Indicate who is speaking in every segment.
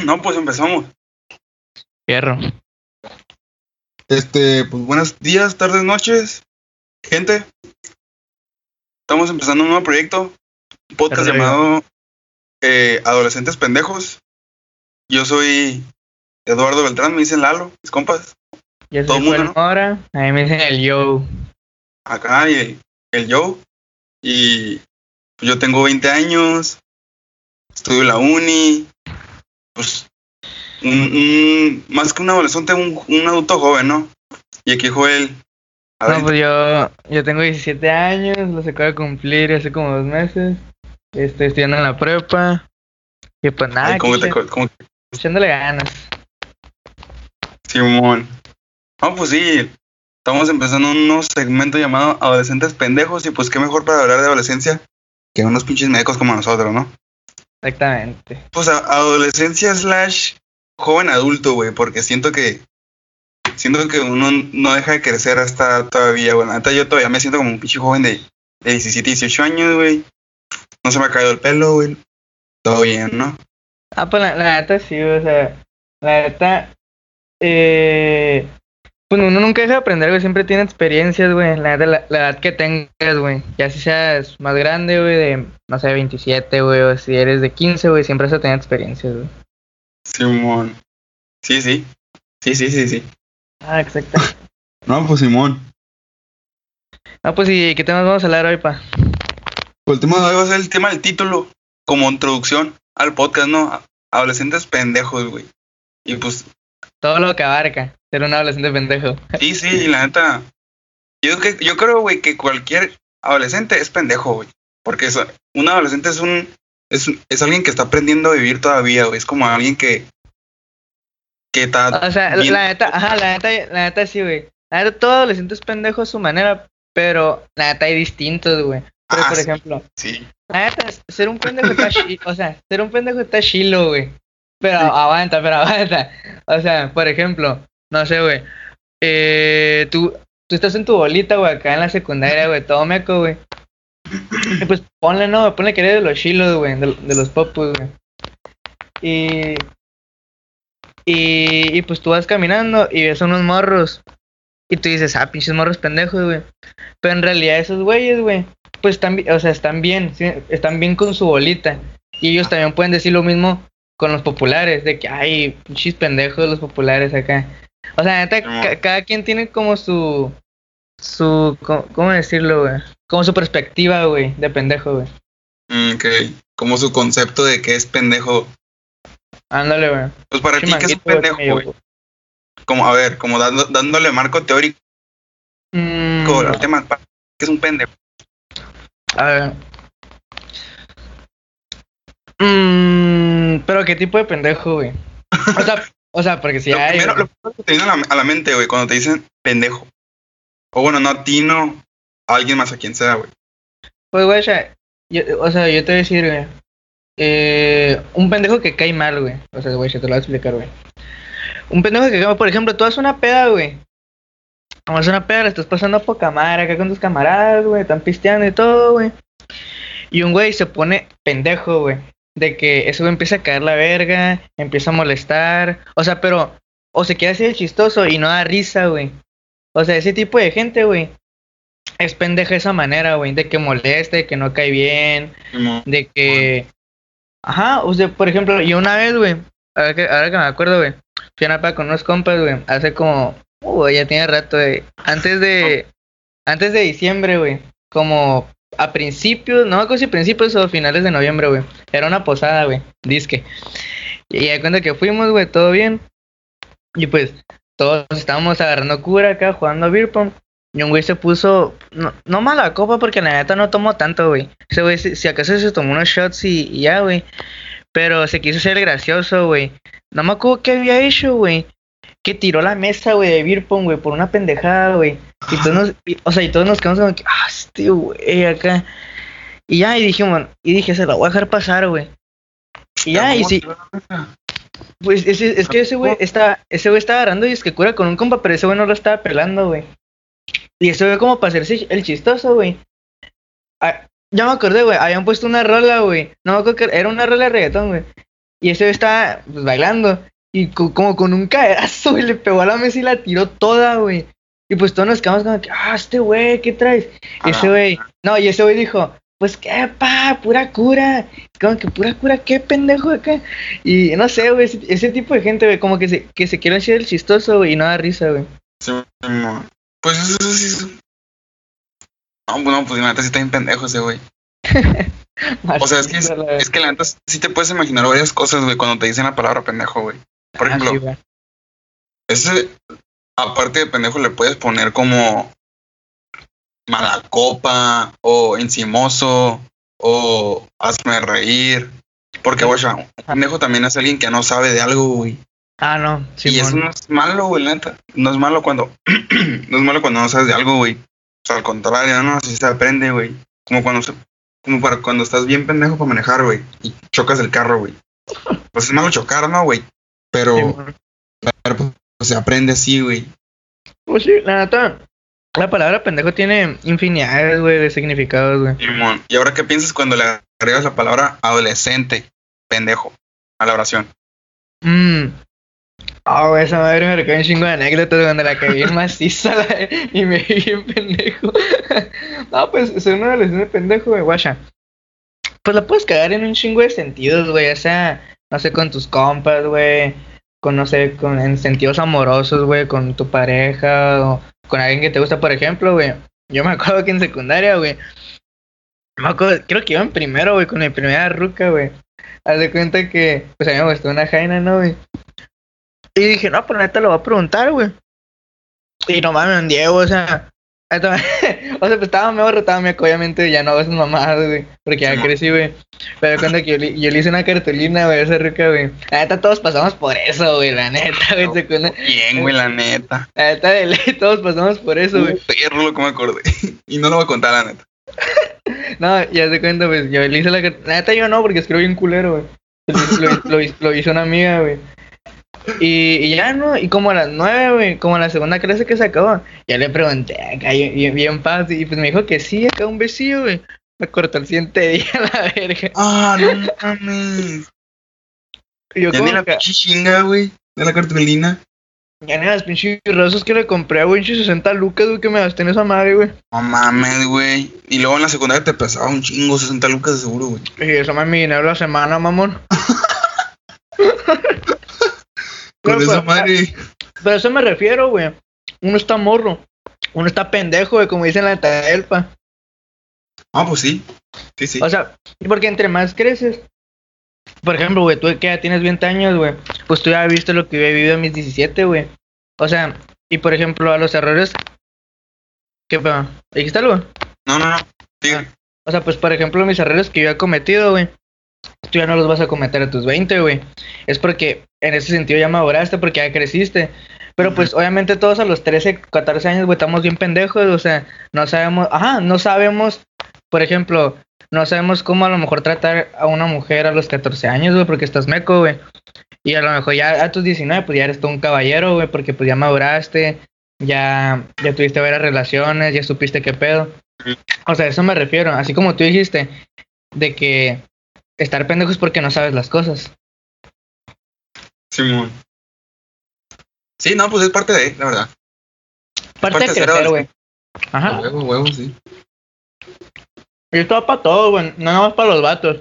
Speaker 1: No, pues empezamos.
Speaker 2: Fierro.
Speaker 1: Este, pues buenos días, tardes, noches. Gente, estamos empezando un nuevo proyecto, un podcast llamado eh, Adolescentes Pendejos. Yo soy Eduardo Beltrán, me dicen Lalo, mis compas.
Speaker 2: Yo
Speaker 1: Todo
Speaker 2: soy
Speaker 1: mundo,
Speaker 2: Juan Mora, a mí me dicen el yo.
Speaker 1: Acá y el, el Joe. Y yo tengo 20 años, estudio en la uni. Pues, un, un- más que un adolescente, un, un adulto joven, ¿no? Y aquí Joel. A ver,
Speaker 2: No, pues yo, yo tengo 17 años, los acabo de cumplir hace como dos meses. Estoy estudiando en la prepa. Y pues nada,
Speaker 1: ay, ¿cómo te cómo-
Speaker 2: echándole ganas.
Speaker 1: Simón. No, pues sí. Estamos empezando un nuevo segmento llamado Adolescentes Pendejos. Y pues qué mejor para hablar de adolescencia que unos pinches mecos como nosotros, ¿no?
Speaker 2: Exactamente.
Speaker 1: Pues adolescencia slash joven adulto, güey. Porque siento que. Siento que uno no deja de crecer hasta todavía. La neta, yo todavía me siento como un pinche joven de, de 17, 18 años, güey. No se me ha caído el pelo, güey. Todo bien, ¿no?
Speaker 2: Ah, pues la, la neta sí, o sea, la neta, eh, pues uno nunca deja de aprender, güey, siempre tiene experiencias, güey, la la, la edad que tengas, güey, ya si seas más grande, güey, de, no sé, 27, güey, o si eres de 15, güey, siempre vas a tener experiencias, güey.
Speaker 1: Simón. Sí, sí. Sí, sí, sí, sí.
Speaker 2: Ah, exacto.
Speaker 1: No, pues Simón.
Speaker 2: Ah, pues, ¿y qué temas vamos a hablar hoy, pa?
Speaker 1: Pues el tema de hoy va a ser el tema del título, como introducción al podcast, ¿no? Adolescentes pendejos, güey. Y pues,
Speaker 2: Todo lo que abarca, ser un adolescente pendejo.
Speaker 1: sí, sí, la neta. Yo, que, yo creo, güey, que cualquier adolescente es pendejo, güey. Porque eso- un adolescente es un, es un- es alguien que está aprendiendo a vivir todavía, güey. Es como alguien que. que está.
Speaker 2: O sea,
Speaker 1: bien-
Speaker 2: la neta, ajá, la neta, la neta sí, güey. La neta, todo adolescente es pendejo a su manera, pero la neta hay distintos, güey. Pero,
Speaker 1: Ah,
Speaker 2: por
Speaker 1: sí.
Speaker 2: ejemplo,
Speaker 1: Sí.
Speaker 2: La neta, ser un pendejo está chilo, o sea, ser un pendejo está chilo, güey. Pero aguanta, pero aguanta. O sea, por ejemplo, no sé, güey. Eh, tú, tú estás en tu bolita, güey, acá en la secundaria, güey, todo meco, güey. Y pues ponle, no, ponle que de los chilos, güey, de, los popus, güey. Y, y, y pues tú vas caminando y ves unos morros. Y tú dices, ah, pinches morros pendejos, güey. Pero en realidad esos güeyes, güey, pues están, o sea, están bien, están bien con su bolita. Y ellos también pueden decir lo mismo con los populares, de que, ay, pinches pendejos los populares acá. O sea, neta, ca- cada quien tiene como su, su, co- ¿cómo decirlo, güey? Como su perspectiva, güey, de pendejo, güey.
Speaker 1: Mm, ok. Como su concepto de que es pendejo.
Speaker 2: Ándale, güey.
Speaker 1: Pues para ti, ¿qué es un pendejo, güey? Como, a ver, como dando, dándole marco teórico
Speaker 2: Mm,
Speaker 1: al tema. ¿Qué es un pendejo?
Speaker 2: a ver. Mm, pero qué tipo de pendejo, güey. O sea, o sea, porque si
Speaker 1: lo,
Speaker 2: hay.
Speaker 1: primero, lo primero que te viene a la, a la mente, güey, cuando te dicen pendejo. O bueno, no a ti, no. A alguien más, a quien sea, güey.
Speaker 2: Pues, güey, o sea, yo, o sea, yo te voy a decir, güey. Eh, un pendejo que cae mal, güey. O sea, güey, se te lo voy a explicar, güey. Un pendejo que cae mal, por ejemplo, tú haces una peda, güey. Vamos a una peda, estás pasando a poca madre acá con tus camaradas, güey. Están pisteando y todo, güey. Y un güey se pone pendejo, güey. De que güey empieza a caer la verga, empieza a molestar. O sea, pero. O se queda así de chistoso y no da risa, güey. O sea, ese tipo de gente, güey. Es pendeja de esa manera, güey. De que moleste, de que no cae bien, de que. Ajá, o sea, por ejemplo, yo una vez, güey. Ahora que, ahora que me acuerdo, güey. Fui a una peda con unos compas, güey. Hace como. Uh, ya tiene rato, güey. Antes de. Antes de diciembre, güey. Como a principios, no me acuerdo si principios o finales de noviembre, güey. Era una posada, güey. Disque. Y ya cuenta que fuimos, güey, todo bien. Y pues, todos estábamos agarrando cura acá, jugando a beer pong. Y un güey se puso, no, no mala copa porque la neta no tomó tanto, güey. Ese güey, si, acaso se tomó unos shots y, y ya, güey. Pero se quiso ser gracioso, güey. No me acuerdo qué había hecho, güey. Que tiró la mesa, güey, de beer güey, por una pendejada, güey. Y todos nos, o sea, y todos nos quedamos como que, ah, este güey, acá. Y ya, y dijimos, y dije, se la voy a dejar pasar, güey. Y ya, y sí, pues ese, es que ese güey está, ese güey está agarrando y es que cura con un compa, pero ese güey no lo estaba pelando, güey. Y ese güey como para hacerse el chistoso, güey. Ah, ya me acordé, güey, habían puesto una rola, güey. No me acuerdo que era una rola de reggaetón, güey. Y ese güey estaba pues, bailando. Y co- como con un caderazo, güey, le pegó a la mesa y la tiró toda, güey. Y pues todos nos quedamos como que, ah, este güey, ¿qué traes? Y ese güey, no, y ese güey dijo, pues qué, pa, pura cura. Como que pura cura, qué pendejo acá. Y no sé, güey, ese, ese tipo de gente, güey, como que se, que se quiere hacer el chistoso, güey, y no da risa, güey.
Speaker 1: Sí. Pues eso, sí. No, pues no, pues la neta sí está bien pendejo ese güey. O sea, es que, es, que la neta sí te puedes imaginar varias cosas, güey, cuando te dicen la palabra pendejo, güey. Por
Speaker 2: Ah,
Speaker 1: ejemplo,
Speaker 2: sí,
Speaker 1: ese, aparte de pendejo, le puedes poner como mala copa, o encimoso, o hazme reír. Porque, güey, un pendejo también es alguien que no sabe de algo, güey.
Speaker 2: Ah, no,
Speaker 1: y eso
Speaker 2: Simón.
Speaker 1: no es malo, güey, neta. No es malo cuando, no es malo cuando no sabes de algo, güey. O sea, al contrario, no, así se aprende, güey. Como cuando se- como para cuando estás bien pendejo para manejar, güey, y chocas el carro, güey. Pues es malo chocar, ¿no, güey? Pero,
Speaker 2: Simón.
Speaker 1: pero, se aprende así, güey.
Speaker 2: Pues sí, la neta, la palabra pendejo tiene infinidades, güey, de significados, güey.
Speaker 1: Simón. ¿Y ahora qué piensas cuando le agregas la palabra adolescente, pendejo, a la oración?
Speaker 2: Mmm. Ah, güey, esa madre me recuerda un chingo de anécdotas donde la caí bien maciza la- y me vi bien pendejo. no, pues ser un adolescente pendejo, güey, guacha. Pues la puedes cagar en un chingo de sentidos, güey, o sea, no sé, con tus compas, güey, con, no sé, con, en sentidos amorosos, güey, con tu pareja o con alguien que te gusta, por ejemplo, güey. Yo me acuerdo que en secundaria, güey, me acuerdo, creo que iba en primero, güey, con mi primera ruca, güey. Haz de cuenta que, pues a mí me gustó una jaina, ¿no, güey? Y dije, no, pues neta lo voy a preguntar, güey. Y no mames, Diego, o sea. Neta, o sea, pues estaba medio retado, me obviamente ya no hago esas mamadas, güey. Porque ya crecí, güey. Pero cuando que yo, le- yo le hice una cartulina, güey, esa ruca, güey. La neta, todos pasamos por eso, güey, la neta, güey.
Speaker 1: No,
Speaker 2: secundaria-
Speaker 1: Bien, güey, la neta.
Speaker 2: La neta, de ley, todos pasamos por eso, güey.
Speaker 1: Un perro lo que me acordé. y no lo voy a contar, la neta.
Speaker 2: No, ya se cuenta, pues yo le hice la cartulina. La neta, yo no, porque escribo bien culero, güey. Lo, lo- lo- lo hizo una amiga, güey. Y, y ya no, y como a las nueve, güey, como a la segunda clase que se acabó, ya le pregunté acá bien, bien, fácil, y pues me dijo que sí, acá un besillo, güey. Me cortó el siguiente día la verga.
Speaker 1: Ah, no mames.
Speaker 2: Y yo
Speaker 1: Ya ni la pinche chinga, güey. De la cartulina.
Speaker 2: ya ni las pinches rosas que le compré, güey, pinches 60 lucas, güey, que me gasté en esa madre, güey.
Speaker 1: No mames, güey. Y luego en la secundaria te pesaba un chingo, 60 lucas de seguro, güey.
Speaker 2: Y eso me mi dinero la semana, mamón.
Speaker 1: Con
Speaker 2: No,
Speaker 1: esa madre.
Speaker 2: Pero a eso me refiero, güey. Uno está morro. Uno está pendejo, güey, como dicen la taelpa.
Speaker 1: Ah, pues sí. Sí, sí.
Speaker 2: O sea, porque entre más creces. Por ejemplo, güey, tú que ya tienes 20 años, güey. Pues tú ya viste lo que yo he vivido a mis 17, güey. O sea, y por ejemplo, a los errores. ¿Qué pedo? ¿Dijiste algo?
Speaker 1: No, no, no. Diga.
Speaker 2: O sea, pues por ejemplo, mis errores que yo he cometido, güey. Tú ya no los vas a cometer a tus 20, güey. Es porque en ese sentido ya maduraste, porque ya creciste. Pero pues obviamente todos a los 13, 14 años, güey, estamos bien pendejos. O sea, no sabemos, ajá, no sabemos, por ejemplo, no sabemos cómo a lo mejor tratar a una mujer a los 14 años, güey, porque estás meco, güey. Y a lo mejor ya a tus 19, pues ya eres todo un caballero, güey, porque pues ya maduraste, ya, ya tuviste varias relaciones, ya supiste qué pedo. O sea, a eso me refiero. Así como tú dijiste, de que estar pendejo es porque no sabes las cosas.
Speaker 1: Simón. Sí, no, pues es parte de, la verdad.
Speaker 2: Parte
Speaker 1: Parte
Speaker 2: de crecer, güey. Ajá.
Speaker 1: huevo, huevo, sí.
Speaker 2: Y esto va para todo, güey. No nada más para los vatos.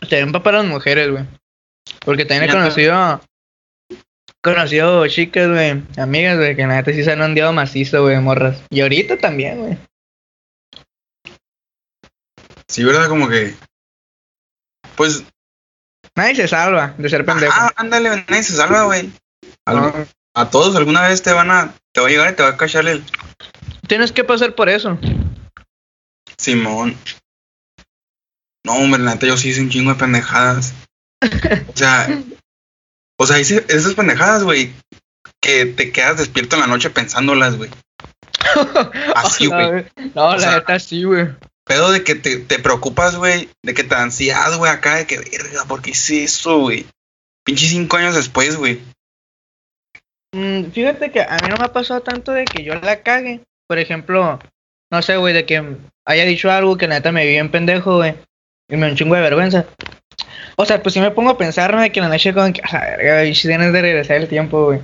Speaker 2: También va para las mujeres, güey. Porque también he conocido. Conocido chicas, güey. Amigas, güey, que la neta sí se han ondeado macizo, güey, morras. Y ahorita también, güey.
Speaker 1: Sí, ¿verdad? Como que. Pues.
Speaker 2: Nadie se salva de ser pendejo.
Speaker 1: Ah, ándale, nadie se salva, güey.
Speaker 2: No.
Speaker 1: A todos alguna vez te van a. Te va a llegar y te va a cachar el.
Speaker 2: Tienes que pasar por eso.
Speaker 1: Simón. No, hombre, la neta, yo sí hice un chingo de pendejadas. O sea. O sea, hice esas pendejadas, güey. Que te quedas despierto en la noche pensándolas, güey. Así, güey.
Speaker 2: No, la neta sí, güey.
Speaker 1: Pedo de que te, te preocupas, güey. De que te ansias, güey, acá. De que, verga, ¿por qué hice eso, güey? Pinche cinco años después, güey.
Speaker 2: Mm, fíjate que a mí no me ha pasado tanto de que yo la cague. Por ejemplo, no sé, güey, de que haya dicho algo que la neta me vi en pendejo, güey. Y me un chingo de vergüenza. O sea, pues sí me pongo a pensar, ¿no? De que la noche como que, a verga, si tienes de regresar el tiempo, güey.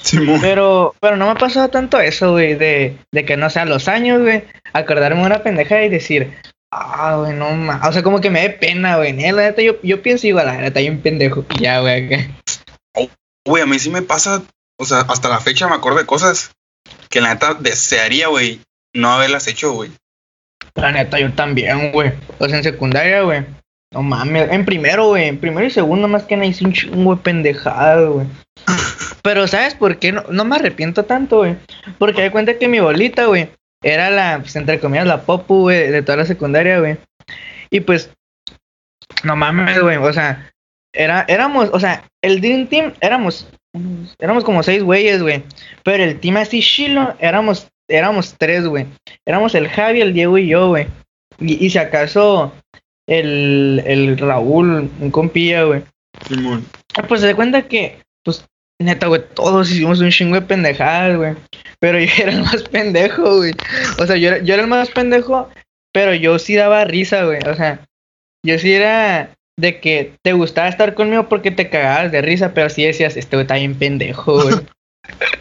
Speaker 1: Simón.
Speaker 2: Pero, pero no me ha pasado tanto eso, güey, de, de que no sean los años, güey, acordarme una pendeja y decir, ah, güey, no más. O sea, como que me dé pena, güey. La neta, yo, yo pienso igual, la neta, hay un pendejo. Ya, güey. acá.
Speaker 1: Güey, a mí sí me pasa, o sea, hasta la fecha me acuerdo de cosas que la neta desearía, güey, no haberlas hecho, güey.
Speaker 2: La neta, yo también, güey. O sea, en secundaria, güey. No mames, en primero, güey, en primero y segundo más que nada hice un chingo de pendejada, güey. Pero ¿sabes por qué? No, no me arrepiento tanto, güey. Porque me cuenta que mi bolita, güey, era la, pues, entre comillas, la popu, güey, de toda la secundaria, güey. Y pues, no mames, güey, o sea, era, éramos, o sea, el Dream Team éramos, éramos como seis güeyes, güey. Pero el team así chilo, éramos, éramos tres, güey. Éramos el Javi, el Diego y yo, güey. Y, y si acaso el, el Raúl, un compilla, güey.
Speaker 1: Simón.
Speaker 2: Ah, Pues se da cuenta que, pues, neta, güey, todos hicimos un chingo de pendejadas, güey. Pero yo era el más pendejo, güey. O sea, yo era, yo era el más pendejo, pero yo sí daba risa, güey. O sea, yo sí era de que te gustaba estar conmigo porque te cagabas de risa, pero sí decías, este güey está bien pendejo, güey.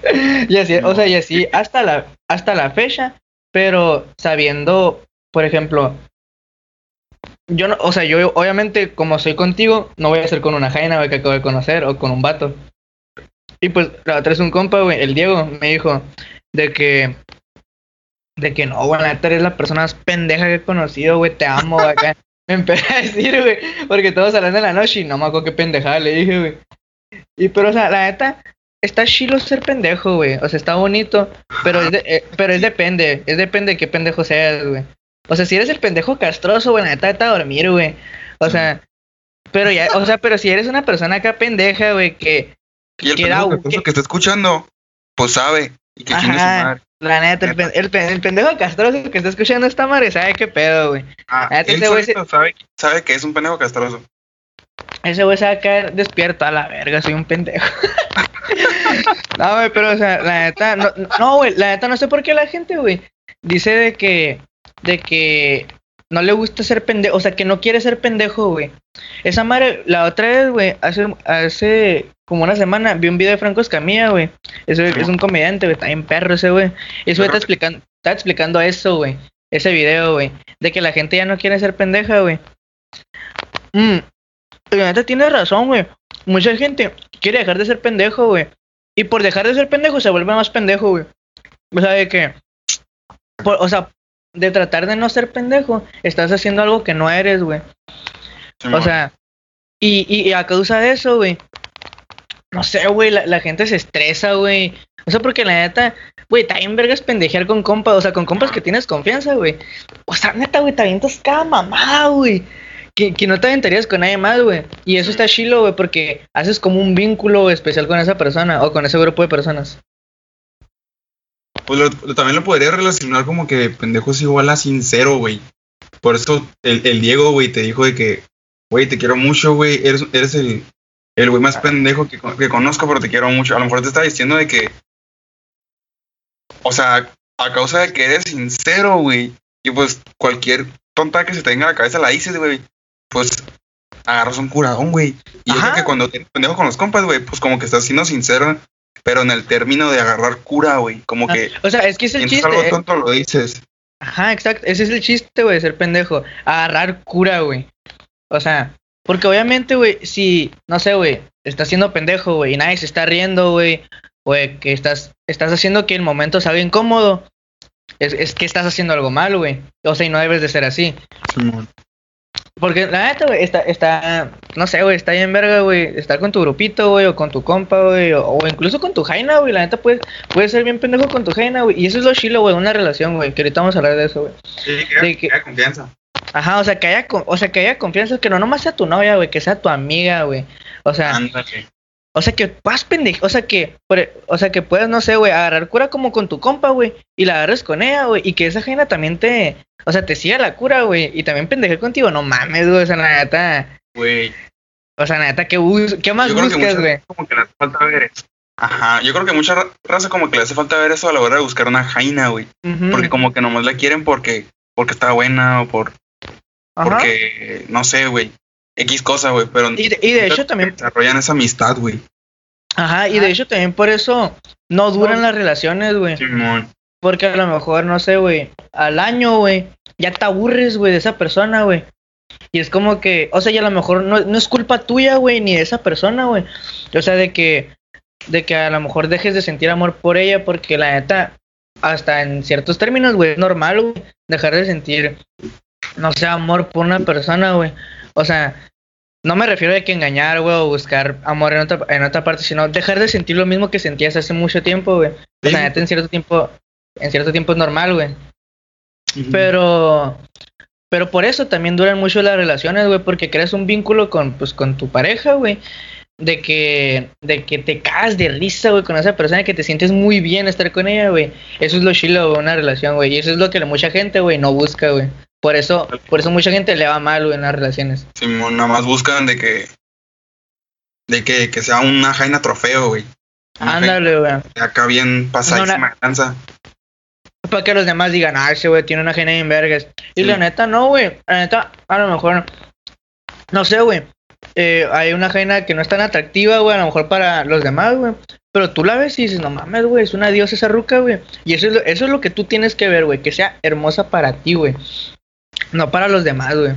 Speaker 2: y así, o sea, y así hasta la, hasta la fecha, pero sabiendo, por ejemplo, yo no, o sea, yo obviamente como soy contigo, no voy a ser con una jaina, que acabo de conocer, o con un vato. Y pues la otra es un compa, güey, el Diego, me dijo de que, de que no, güey, la neta eres la persona más pendeja que he conocido, güey, te amo, güey. Me empecé a decir, güey, porque todos hablando en la noche y no me acuerdo qué pendejada le dije, güey. Y pero, o sea, la neta, está chilo ser pendejo, güey. O sea, está bonito, pero es, de- eh, pero es depende, es depende de qué pendejo seas, güey. O sea, si eres el pendejo castroso, güey, la neta, vete a dormir, güey. O sea, pero ya, o sea, pero si eres una persona acá pendeja, güey, que,
Speaker 1: Y el
Speaker 2: que era-
Speaker 1: pendejo castroso que está escuchando, pues sabe. Y que chingue su
Speaker 2: Ajá.
Speaker 1: madre.
Speaker 2: la neta, el, pen- el, pen- el pendejo castroso que está escuchando esta madre, sabe qué pedo, güey.
Speaker 1: Ah,
Speaker 2: Neta,
Speaker 1: él
Speaker 2: güey
Speaker 1: sabe, sabe que es un pendejo castroso.
Speaker 2: Ese güey se va a caer despierto a la verga, soy un pendejo. no, güey, pero, o sea, la neta, no, no, güey, la neta, no sé por qué la gente, güey, dice de que, de que no le gusta ser pendejo, o sea, que no quiere ser pendejo, güey. Esa madre, la otra vez, güey, hace, hace como una semana, vi un video de Franco Escamilla, güey. Ese es un comediante, güey, está bien perro ese, güey. Güey está explicando, está explicando eso, güey. Ese video, güey. De que la gente ya no quiere ser pendeja, güey. Mm, y la tiene razón, güey. Mucha gente quiere dejar de ser pendejo, güey. Y por dejar de ser pendejo se vuelve más pendejo, güey. O sea, de que. o sea, de tratar de no ser pendejo, estás haciendo algo que no eres, güey. O sea, y, y, y a causa de eso, güey. No sé, güey, la, la gente se estresa, güey. O sea, porque la neta, güey, está bien vergas pendejear con compas, o sea, con compas que tienes confianza, güey. O sea, neta, güey, te avientas cada mamada, güey. Que, que no te aventarías con nadie más, güey. Y eso está chilo, güey, porque haces como un vínculo especial con esa persona o con ese grupo de personas.
Speaker 1: Pues lo- también lo podría relacionar como que pendejo es igual a sincero, güey. Por eso el, el Diego, güey, te dijo de que, güey, te quiero mucho, güey. Eres, eres el, el güey más pendejo que, que conozco, pero te quiero mucho. A lo mejor te está diciendo de que, o sea, a causa de que eres sincero, güey. Y pues cualquier tonta que se te venga a la cabeza la dices, güey. Pues agarras un curadón, güey. Y
Speaker 2: Ajá.
Speaker 1: creo que cuando eres pendejo con los compas, güey, pues como que estás siendo sincero, pero en el término de agarrar cura, güey. Como que
Speaker 2: O sea, es que es el chiste.
Speaker 1: algo
Speaker 2: eh.
Speaker 1: tonto, lo dices.
Speaker 2: Ajá, exacto. Ese es el chiste, güey, de ser pendejo. Agarrar cura, güey. O sea, porque obviamente, güey, si, no sé, güey, estás siendo pendejo, güey, y nadie se está riendo, güey, güey, que estás, estás haciendo que el momento salga incómodo, es, es que estás haciendo algo mal, güey. O sea, y no debes de ser así. Porque la neta, güey, está, está, no sé, güey, está bien verga, güey, estar con tu grupito, güey, o con tu compa, güey, o, o incluso con tu jaina, güey, la neta puede, puede ser bien pendejo con tu jaina, güey, y eso es lo chilo, güey, una relación, güey, que ahorita vamos a hablar de eso, güey.
Speaker 1: Sí,
Speaker 2: De que-
Speaker 1: que confianza.
Speaker 2: Ajá, o sea, que haya, o sea, que haya confianza, que no nomás sea tu novia, güey, que sea tu amiga, güey. O sea,
Speaker 1: Ándale.
Speaker 2: O sea, que vas pendejo, o sea, que, por- e, o sea, que puedes, no sé, güey, agarrar cura como con tu compa, güey, y la agarres con ella, güey, y que esa ajena también te, o sea, te siga la cura, güey, y también pendeje contigo, no mames, güey, o sea, la neta,
Speaker 1: Güey.
Speaker 2: o sea, la neta, ¿qué, bus- qué más buscas, güey?
Speaker 1: raza como que le hace falta ver eso. Ajá, yo creo que mucha ra- raza como que le hace falta ver eso a la hora de buscar una jaina, güey. Porque como que nomás la quieren porque porque está buena o por
Speaker 2: ajá.
Speaker 1: porque no sé, güey. X cosa, güey, pero
Speaker 2: Y de, y de hecho también,
Speaker 1: desarrollan esa amistad, güey.
Speaker 2: ajá, y de hecho también por eso no duran las relaciones, güey.
Speaker 1: Simón.
Speaker 2: Porque a lo mejor, no sé, güey, al año, güey, ya te aburres, güey, de esa persona, güey. Y es como que, o sea, y a lo mejor no, no es culpa tuya, güey, ni de esa persona, güey. O sea, de que, de que a lo mejor dejes de sentir amor por ella, porque la neta, hasta en ciertos términos, güey, es normal, güey, dejar de sentir, no sé, amor por una persona, güey. O sea, no me refiero a que engañar, güey, o buscar amor en otra, en otra parte, sino dejar de sentir lo mismo que sentías hace mucho tiempo, güey. O sea, en cierto tiempo, en cierto tiempo es normal, güey. Pero, pero por eso también duran mucho las relaciones, güey, porque creas un vínculo con, pues, con tu pareja, güey. De que, de que te cagas de risa, güey, con esa persona, que te sientes muy bien estar con ella, güey. Eso es lo chilo de una relación, güey. Y eso es lo que mucha gente, güey, no busca, güey. Por eso, por eso mucha gente le va mal, güey, en las relaciones.
Speaker 1: Simón, nada más buscan de que. De que, que sea una jaina trofeo, güey. Una
Speaker 2: Ándale, güey.
Speaker 1: jaina Acá bien pasadísima de lanza.
Speaker 2: Para que los demás digan, ah, ese güey tiene una gena en vergas. Y
Speaker 1: Sí.
Speaker 2: la neta, no, güey. La neta, a lo mejor, no sé, güey. Eh, hay una gena que no es tan atractiva, güey, a lo mejor para los demás, güey. Pero tú la ves y dices, no mames, güey, es una diosa esa ruca, güey. Y eso es, lo, eso es lo que tú tienes que ver, güey, que sea hermosa para ti, güey. No para los demás, güey.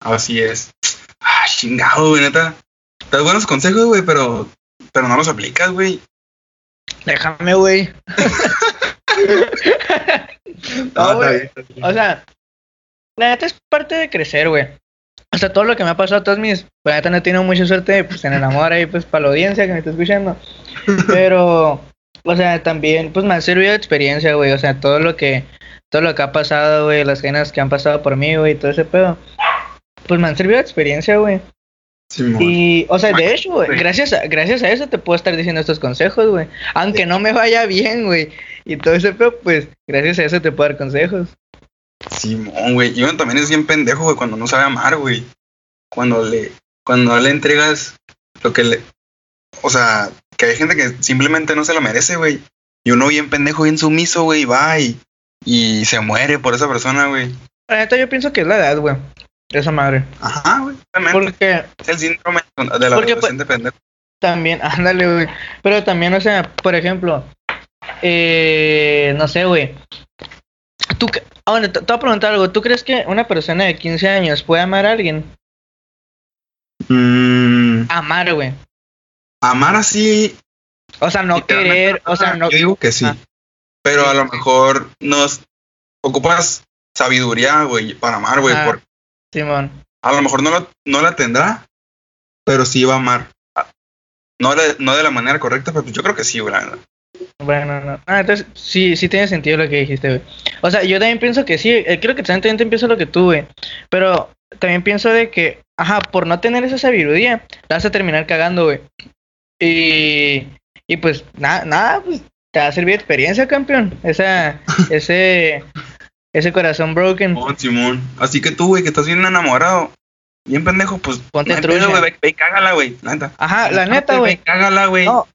Speaker 1: Así es. Ah, chingado, güey, neta. Das buenos consejos, güey, pero. Pero no los aplicas, güey.
Speaker 2: Déjame, güey. No, güey. O sea, la neta es parte de crecer, güey. O sea, todo lo que me ha pasado, todos mis. La neta no he tenido mucha suerte pues, en el amor ahí, pues, para la audiencia que me está escuchando. Pero, o sea, también, pues, me ha servido de experiencia, güey. O sea, todo lo que. Todo lo que ha pasado, güey, las genas que han pasado por mí, güey, todo ese pedo. Pues me han servido de experiencia, güey.
Speaker 1: Simón.
Speaker 2: Y, o sea, de hecho, güey,
Speaker 1: güey.
Speaker 2: gracias a, gracias a eso te puedo estar diciendo estos consejos, güey. Aunque no me vaya bien, güey. Y todo ese pedo, pues, gracias a eso te puedo dar consejos.
Speaker 1: Simón, güey. Y uno también es bien pendejo, güey, cuando no sabe amar, güey. Cuando le, cuando le entregas lo que le. O sea, que hay gente que simplemente no se lo merece, güey. Y uno bien pendejo, bien sumiso, güey, va y, y se muere por esa persona, güey.
Speaker 2: La neta, yo pienso que es la edad, güey. Esa madre.
Speaker 1: Ajá, güey.
Speaker 2: Porque
Speaker 1: es el síndrome de la
Speaker 2: Porque,
Speaker 1: adolescente pendejo.
Speaker 2: también, ándale, güey. Pero también, o sea, por ejemplo, eh, no sé, güey. Tú, ah, bueno, te, te voy a preguntar algo. ¿Tú crees que una persona de 15 años puede amar a alguien?
Speaker 1: Mm,
Speaker 2: Amar, güey.
Speaker 1: amar así.
Speaker 2: O sea, no querer, o sea, no.
Speaker 1: Yo digo que sí.
Speaker 2: Ah.
Speaker 1: Pero a lo mejor nos ocupas sabiduría, güey, para amar, güey.
Speaker 2: Ah. Simón.
Speaker 1: A lo mejor no, lo- no la tendrá, pero sí va a amar. Ah, No de, no de la manera correcta, pero yo creo que sí, güey. la.
Speaker 2: Bueno, no. Ah, entonces sí, sí tiene sentido lo que dijiste, güey. O sea, yo también pienso que sí, eh, creo que también, también pienso lo que tú, güey. Pero también pienso de que, ajá, por no tener esa sabiduría, la vas a terminar cagando, güey. Y, y pues, nada, nada, pues te va a servir de experiencia, campeón. Esa, ese, ese corazón broken.
Speaker 1: Simón, Simón. Así que tú, güey, que estás bien enamorado, bien pendejo, pues.
Speaker 2: Ponte trucha.
Speaker 1: güey, ve, ve y cágala, güey. la Neta.
Speaker 2: Ajá, la neta, güey.
Speaker 1: Cágala, güey.
Speaker 2: No,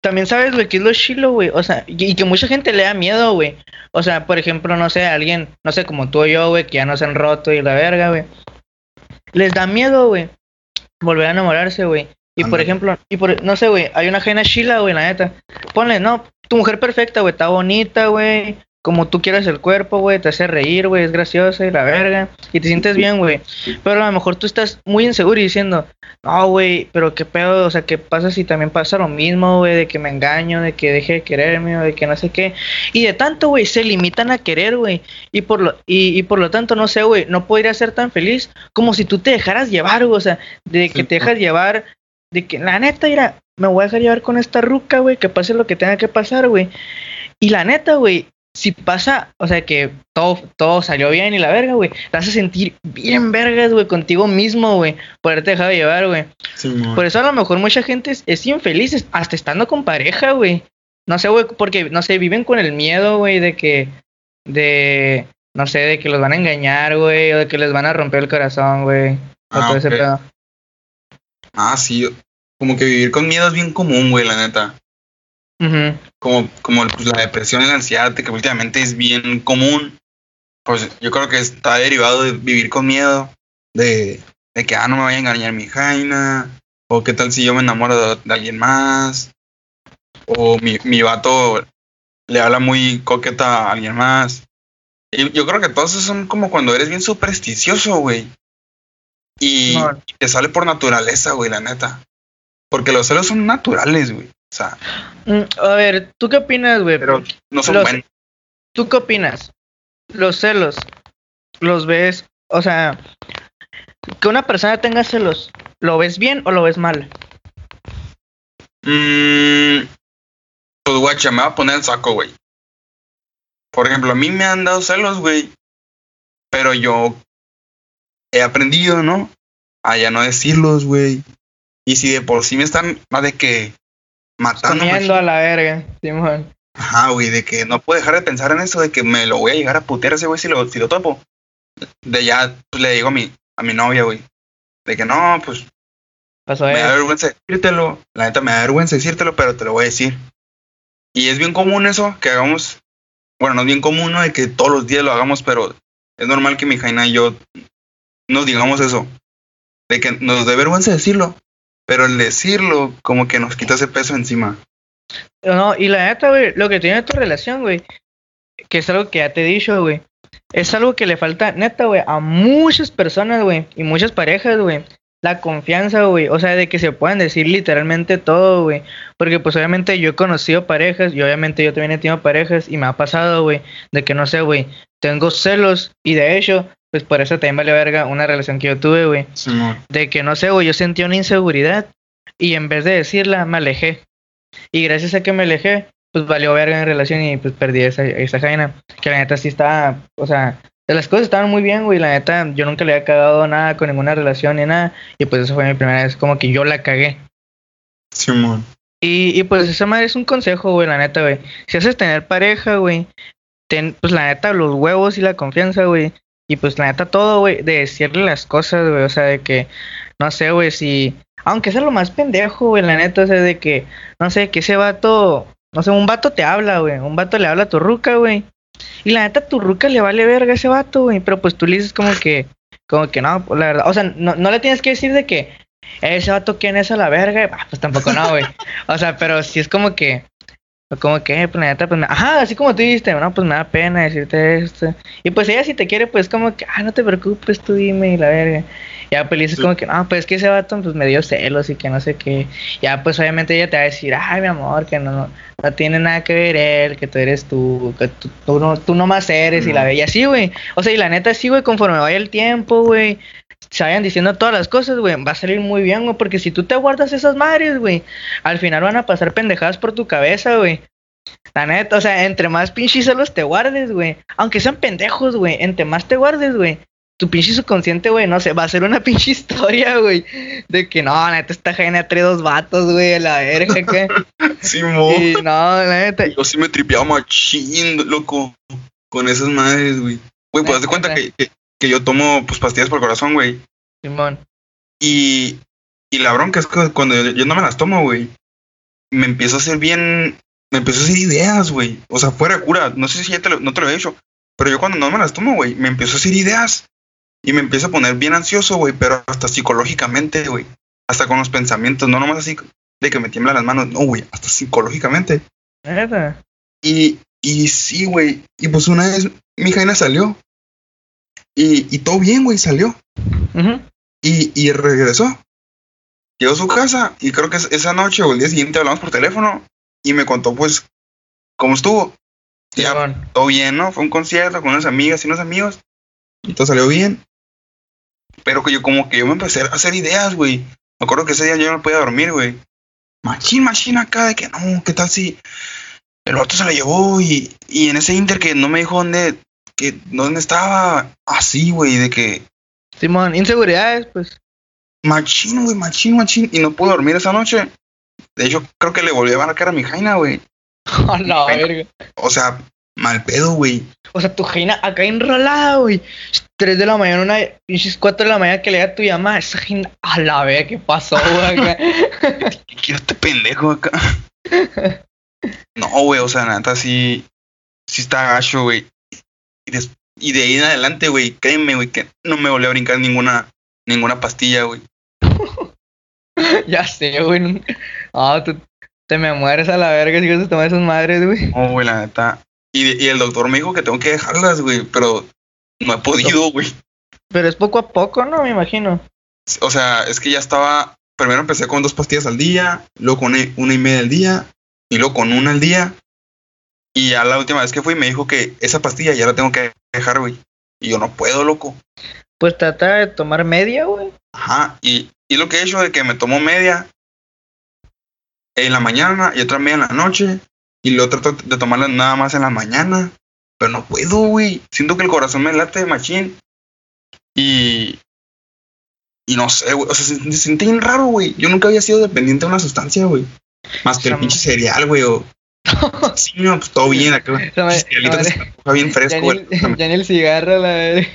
Speaker 2: también sabes, güey, que es lo chilo, güey. O sea, y, y que mucha gente le da miedo, güey. O sea, por ejemplo, no sé, alguien, no sé, como tú o yo, güey, que ya no se han roto y la verga, güey. Les da miedo, güey, volver a enamorarse, güey. Y por ejemplo, y por, no sé, güey, hay una ajena chila, güey, la neta. Ponle, no, tu mujer perfecta, güey, está bonita, güey. Como tú quieras el cuerpo, güey, te hace reír, güey, es graciosa y la verga. Y te sientes bien, güey. Pero a lo mejor tú estás muy inseguro y diciendo, no, güey, pero qué pedo, o sea, ¿qué pasa si también pasa lo mismo, güey, de que me engaño, de que deje de quererme, o de que no sé qué? Y de tanto, güey, se limitan a querer, güey. Y por lo, y, y por lo tanto, no sé, güey, no podría ser tan feliz como si tú te dejaras llevar, güey, o sea, de que
Speaker 1: Sí,
Speaker 2: te dejas llevar, de que la neta, mira, me voy a dejar llevar con esta ruca, güey, que pase lo que tenga que pasar, güey. Y la neta, güey, si pasa, o sea, que todo, todo salió bien y la verga, güey, te a sentir bien vergas, güey, contigo mismo, güey, por haberte dejado llevar, güey. Por eso a lo mejor mucha gente es, es infeliz, hasta estando con pareja, güey. No sé, güey, porque, no sé, viven con el miedo, güey, de que, de, no sé, de que los van a engañar, güey, o de que les van a romper el corazón, güey. O
Speaker 1: Ah,
Speaker 2: todo ese pedo.
Speaker 1: Ah, sí. Como que vivir con miedo es bien común, güey, la neta. Como, como pues, la depresión y la ansiedad, que últimamente es bien común. Pues yo creo que está derivado de vivir con miedo. De, de que, ah, no me vaya a engañar mi jaina, o qué tal si yo me enamoro de, de alguien más, o mi, mi vato le habla muy coqueta a alguien más. Y yo creo que todos esos son como cuando eres bien supersticioso, güey. Y te sale por naturaleza, güey, la neta. Porque los celos son naturales, güey. O sea,
Speaker 2: Mm, A ver, ¿tú qué opinas, güey?
Speaker 1: pero no son
Speaker 2: Los-
Speaker 1: buenos.
Speaker 2: ¿Tú qué opinas? Los celos, ¿los ves? O sea, que una persona tenga celos, ¿lo ves bien o lo ves mal?
Speaker 1: Mm, pues guacha, me va a poner el saco, güey. Por ejemplo, a mí me han dado celos, güey. Pero yo he aprendido, ¿no? A ya no decirlos, güey. Y si de por sí me están más de que matando.
Speaker 2: Comiendo a la verga, Simón.
Speaker 1: Ajá, güey, de que no puedo dejar de pensar en eso, de que me lo voy a llegar a putear ese güey si lo, si lo topo. De ya, pues le digo a mi, a mi novia, güey. De que no, pues
Speaker 2: Pasó
Speaker 1: me da vergüenza decírtelo. La neta me da vergüenza decírtelo, pero te lo voy a decir. Y es bien común eso, que hagamos. Bueno, no es bien común, ¿no? De que todos los días lo hagamos, pero es normal que mi Jaina y yo nos digamos eso. De que nos dé vergüenza decirlo. Pero el decirlo, como que nos quita ese peso encima.
Speaker 2: No, y la neta, güey, lo que tiene tu relación, güey, que es algo que ya te he dicho, güey, es algo que le falta, neta, güey, a muchas personas, güey, y muchas parejas, güey. La confianza, güey, o sea, de que se puedan decir literalmente todo, güey. Porque pues obviamente yo he conocido parejas y obviamente yo también he tenido parejas y me ha pasado, güey, de que no sé, güey, tengo celos y de hecho, pues por eso también vale verga una relación que yo tuve, güey. De que no sé, güey, yo sentí una inseguridad y en vez de decirla, me alejé. Y gracias a que me alejé, pues valió verga en relación y pues perdí esa, esa jaina. Que la neta sí estaba, o sea, las cosas estaban muy bien, güey. La neta, yo nunca le había cagado nada con ninguna relación ni nada. Y pues eso fue mi primera vez, como que yo la cagué.
Speaker 1: Simón.
Speaker 2: Y, y pues esa madre es un consejo, güey, la neta, güey. Si haces tener pareja, güey, ten, pues la neta, los huevos y la confianza, güey. Y pues la neta, todo, güey, de decirle las cosas, güey. O sea, de que, no sé, güey, si. Aunque sea lo más pendejo, güey, la neta, o sea, de que, no sé, que ese vato. No sé, un vato te habla, güey. Un vato le habla a tu ruca, güey. Y la neta, tu ruca le vale verga a ese vato, güey. Pero pues tú le dices como que. Como que no, pues, la verdad. O sea, no, no le tienes que decir de que. Ese vato, ¿quién es a la verga? Ah, pues tampoco no, güey. O sea, pero sí es como que. Como que, pues la neta, pues me- Ajá, así como tú dijiste, no, pues me da pena decirte esto. Y pues ella si te quiere, pues como que, ah, no te preocupes, tú dime y la verga. Ya pues le dices
Speaker 1: Sí.
Speaker 2: como que, no, pues es que ese vato pues me dio celos y que no sé qué. Ya pues obviamente ella te va a decir, ay, mi amor, que no, no, no tiene nada que ver él, que tú eres tú, que tú, tú no, tú nomás eres y la ve. Y así, güey. O sea, y la neta sí, güey, conforme vaya el tiempo, güey, se vayan diciendo todas las cosas, güey, va a salir muy bien, güey, porque si tú te guardas esas madres, güey, al final van a pasar pendejadas por tu cabeza, güey. La neta, o sea, entre más pinches celos te guardes, güey, aunque sean pendejos, güey, entre más te guardes, güey, tu pinche subconsciente, güey, no sé, va a ser una pinche historia, güey, de que no, neta, esta jaina trae dos vatos, güey, a la verga, que.
Speaker 1: Simón.
Speaker 2: Y no, neta,
Speaker 1: Yo sí me tripeaba machín, loco, con esas madres, güey. Güey, pues haz de cuenta que, que, que yo tomo pues pastillas por corazón, güey.
Speaker 2: Simón.
Speaker 1: Y, y la bronca es que cuando yo, yo no me las tomo, güey, me empiezo a hacer bien, me empiezo a hacer ideas, güey. O sea, fuera de cura, no sé si ya te lo, no te lo he dicho, pero yo cuando no me las tomo, güey, me empiezo a hacer ideas. Y me empiezo a poner bien ansioso, güey, pero hasta psicológicamente, güey. Hasta con los pensamientos, no nomás así de que me tiemblan las manos, no, güey, hasta psicológicamente.
Speaker 2: Neta.
Speaker 1: Y, y sí, güey. Y pues una vez mi Jaina salió. Y, y todo bien, güey, salió. Y, y regresó. Llegó a su casa y creo que es- esa noche o el día siguiente hablamos por teléfono y me contó pues cómo estuvo. Ya, todo bien, ¿no? Fue un concierto con unas amigas y unos amigos y todo salió bien. Pero que yo como que yo me empecé a hacer ideas, güey. Me acuerdo que ese día yo no podía dormir, güey. Machín, machín acá de que no, ¿qué tal si el vato se la llevó y, y en ese inter que no me dijo dónde, que dónde estaba? Así, güey, de que
Speaker 2: Simón, inseguridades, pues.
Speaker 1: machín, güey, machín, machín. Y no pude dormir esa noche. De hecho, creo que le volví a marcar a mi Jaina, güey.
Speaker 2: A la verga.
Speaker 1: O sea, mal pedo, güey.
Speaker 2: O sea, tu jaina acá enrolada, güey. 3 de la mañana, una pinches 4 de la mañana que le da tu llamada. Esa jaina, a la verga, ¿qué pasó, güey?
Speaker 1: quiero este pendejo acá? no, güey, o sea, neta, sí, sí está gacho, güey. Y, des- y de ahí en adelante, güey, créeme, güey, que no me volví a brincar ninguna, ninguna pastilla, güey.
Speaker 2: ya sé, güey. No, tú te me mueres a la verga si vas a tomar esas madres, güey.
Speaker 1: No, güey, la neta. Y, y el doctor me dijo que tengo que dejarlas, güey, pero no he podido, güey.
Speaker 2: Pero es poco a poco, ¿no? Me imagino.
Speaker 1: O sea, es que ya estaba. Primero empecé con dos pastillas al día, luego con una y media al día, y luego con una al día. Y ya la última vez que fui me dijo que esa pastilla ya la tengo que dejar, güey. Y yo no puedo, loco.
Speaker 2: Pues trata de tomar media, güey.
Speaker 1: Ajá. Y, y lo que he hecho de que me tomo media en la mañana y otra media en la noche. Y lo trato de tomarla nada más en la mañana. Pero no puedo, güey. Siento que el corazón me late de machín. Y. Y no sé, güey. O sea, se, se siente bien raro, güey. Yo nunca había sido dependiente de una sustancia, güey. Más que el pinche cereal, güey. O... Sí, no, pues todo bien acá.
Speaker 2: No,
Speaker 1: se me antoja bien
Speaker 2: Ya
Speaker 1: fresco,
Speaker 2: ni,
Speaker 1: güey.
Speaker 2: el, ya ni el cigarro, la verga.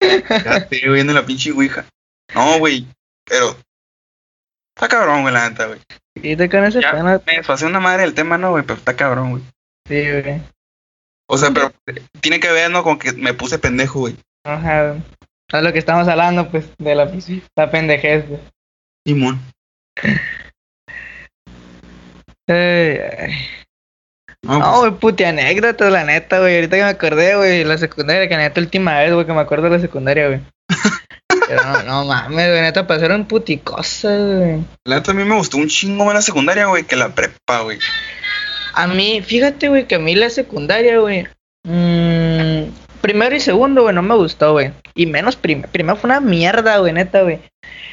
Speaker 1: Ya te viendo la pinche ouija. No, güey. Pero. Está cabrón, güey, la neta, güey.
Speaker 2: Y te con ese
Speaker 1: Ya
Speaker 2: pana.
Speaker 1: me desfasé una madre el tema, no, güey, pero está cabrón, güey.
Speaker 2: Sí, güey.
Speaker 1: O sea, pero tiene que ver, ¿no? Con que me puse pendejo, güey.
Speaker 2: Ajá. güey. Es lo que estamos hablando, pues, de la, la pendejez, güey.
Speaker 1: Simón.
Speaker 2: Ay.
Speaker 1: No,
Speaker 2: No, güey, puti anécdotas, la neta, güey. Ahorita que me acordé, güey, la secundaria, que neta, última vez, güey, que me acuerdo de la secundaria, güey. Pero no, no mames, güey, neta, pasaron puti cosas, güey.
Speaker 1: La neta a mí me gustó un chingo más la secundaria, güey, que la prepa, güey.
Speaker 2: A mí, fíjate, güey, que a mí la secundaria, güey. mm, primero y segundo, güey, no me gustó, güey. Y menos primero. Primero fue una mierda, güey, neta, güey.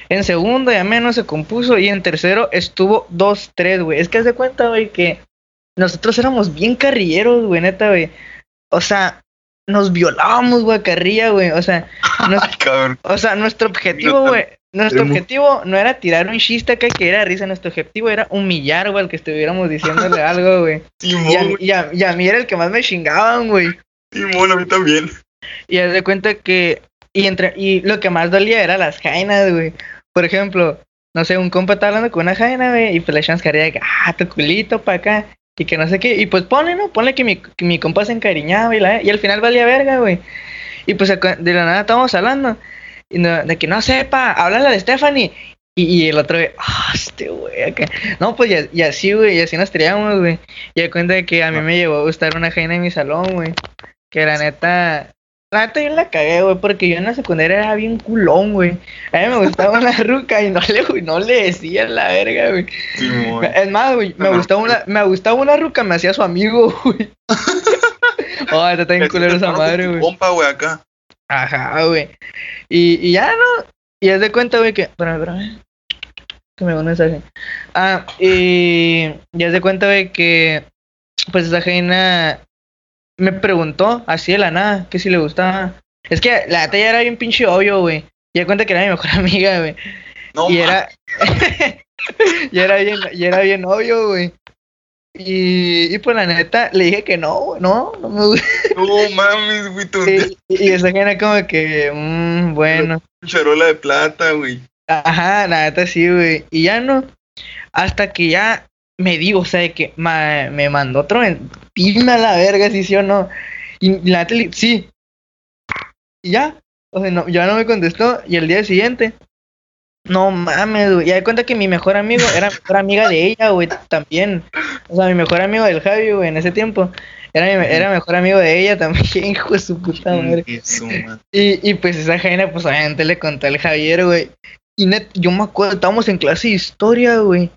Speaker 2: En segundo ya menos se compuso. Y en tercero estuvo 2-3, güey. Es que haz de cuenta, güey, que nosotros éramos bien carrilleros, güey, neta, güey. O sea, nos violábamos, güey, carrilla, güey. O sea, nos-
Speaker 1: Ay,
Speaker 2: o sea, nuestro objetivo, güey, nuestro objetivo no era tirar un chiste acá que era risa, nuestro objetivo era humillar, güey, al que estuviéramos diciéndole algo, güey. Y a, y, a, y a mí era el que más me chingaban, güey.
Speaker 1: Simón, a mí también.
Speaker 2: Y haz de cuenta que, y entre, y lo que más dolía era las jainas, güey. Por ejemplo, no sé, un compa está hablando con una jaina, güey, y pues le echan carrilla de que, ah, tu culito pa' acá. Y que no sé qué, y pues ponle, ¿no? Ponle que mi, que mi compa se encariñaba y, la, y al final valía verga, güey. Y pues de la nada estábamos hablando. Y no- de que no sepa, háblale de Stephanie. Y, y el otro, güey, ah, este güey, acá. No, pues y, y así, güey, y así nos tiramos, güey. Y de cuenta de que a mí me llevó a gustar una jaina en mi salón, güey. Que la neta, la neta yo la cagué, güey, porque yo en la secundaria era bien culón, güey. A mí me gustaba una ruca y no le, no le decía la verga, güey.
Speaker 1: Simón.
Speaker 2: Es más, güey, me gustaba una, me gustaba una ruca, me hacía su amigo, güey. Oh, está bien culero esa madre, güey.
Speaker 1: Compa, güey, acá.
Speaker 2: Ajá, güey. Y, y ya no. Y haz de cuenta, güey, que. Espérame, espérame. Que me llegó un mensaje. Ah, y. Y haz de cuenta, güey, que. Pues esa jaina me preguntó así de la nada que si le gustaba. Es que la neta ya era bien pinche obvio, güey. Y de cuenta que era mi mejor amiga, güey.
Speaker 1: No,
Speaker 2: y era. y era bien, y era bien obvio, güey. Y, y pues la neta le dije que no, güey, no, no me gusta.
Speaker 1: no mames, güey, tu
Speaker 2: Y, y esa jaina como que, mm, bueno.
Speaker 1: charola de plata, güey.
Speaker 2: Ajá, la neta sí, güey. Y ya no. Hasta que ya me digo, o sea, de que ma- me mandó otro mentín a la verga, si sí o no. Y la neta, le- sí. Y ya. O sea, no, ya no me contestó. Y el día siguiente. No mames, güey. Ya de cuenta que mi mejor amigo era mejor amiga de ella, güey, también. O sea, mi mejor amigo del Javi, güey, en ese tiempo. Era, mi- era mejor amigo de ella también, hijo de su puta madre.
Speaker 1: Eso.
Speaker 2: Y, y pues esa jaina, pues obviamente le conté al Javier, güey. Y net, yo me acuerdo, estábamos en clase de historia, güey.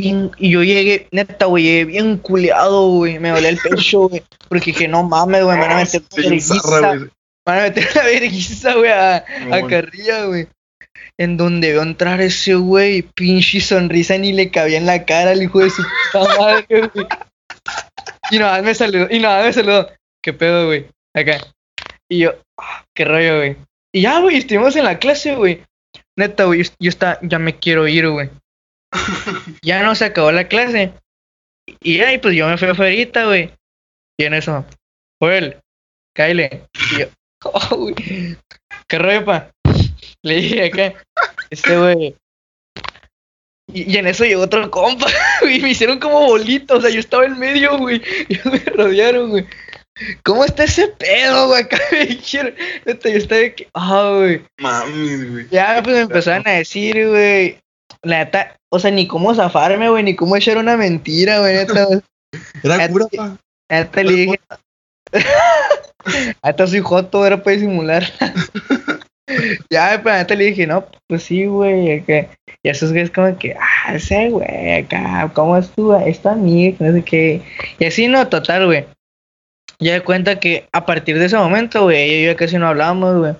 Speaker 2: Y, y yo llegué, neta, güey, llegué bien culeado, güey. Me dolía el pecho, güey. Porque dije, no mames, güey, me van a meter
Speaker 1: zarra,
Speaker 2: vergüenza.
Speaker 1: güey.
Speaker 2: Me van a meter una vergüenza, güey, a, a. Carrilla, güey. En donde veo entrar ese güey, pinche sonrisa ni le cabía en la cara al hijo de su puta madre, güey. Y nada me saludó, y nada me saludó. ¿Qué pedo, güey? Acá. Y yo, ah, qué rollo, güey. Y ya, güey, estuvimos en la clase, güey. Neta, güey, yo, yo está, ya me quiero ir, güey. ya no se acabó la clase. Y ahí, pues yo me fui afuera, güey. Y en eso, Joel, Kyle. Y yo, oh, güey. ¿Qué rollo, pa? Le dije acá, este güey. Y, y en eso llegó otro compa, güey. Me hicieron como bolitos, o sea, yo estaba en medio, güey. Y me rodearon, güey. ¿Cómo está ese pedo, güey? Acá me dijeron, yo estaba que, ah, güey.
Speaker 1: Mami, güey.
Speaker 2: Ya, pues me empezaron a decir, güey, la neta, o sea, ni cómo zafarme, güey, ni cómo echar una mentira, güey, neta.
Speaker 1: Era cura, pa.
Speaker 2: Neta le dije, neta soy joto, era para disimular. ya, pero neta le dije, no, pues sí, güey, acá. Y esos güeyes como que, ah, ese güey, acá, ¿cómo es tu, es tu amigo? que No sé qué. Y así, no, total, güey. Ya de cuenta que a partir de ese momento, güey, yo ya casi no hablábamos, güey.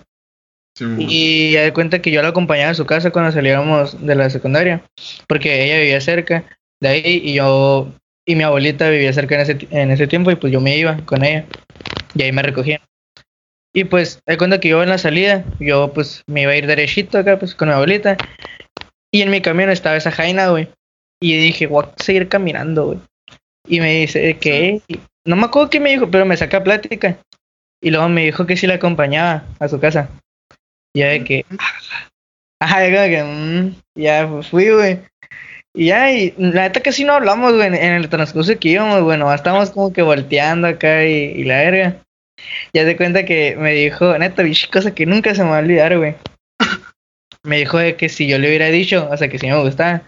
Speaker 1: Sí.
Speaker 2: Y ya de cuenta que yo la acompañaba a su casa cuando salíamos de la secundaria, porque ella vivía cerca de ahí y yo y mi abuelita vivía cerca en ese, en ese tiempo y pues yo me iba con ella y ahí me recogían. Y pues de cuenta que yo en la salida, yo pues me iba a ir derechito acá pues con mi abuelita y en mi camino estaba esa jaina, güey. Y dije, voy seguir caminando, güey. Y me dice, ¿qué? Y no me acuerdo qué me dijo, pero me saca plática. Y luego me dijo que si la acompañaba a su casa. Ya de que, ajá, como que, mm, ya pues, fui, güey. Y ya, y la neta casi no hablamos, güey, en, en el transcurso que íbamos, bueno, estábamos como que volteando acá y, y la verga. Ya se cuenta que me dijo, neta, bicho, cosa que nunca se me va a olvidar, güey. Me dijo de que si yo le hubiera dicho, o sea, que si me gustaba,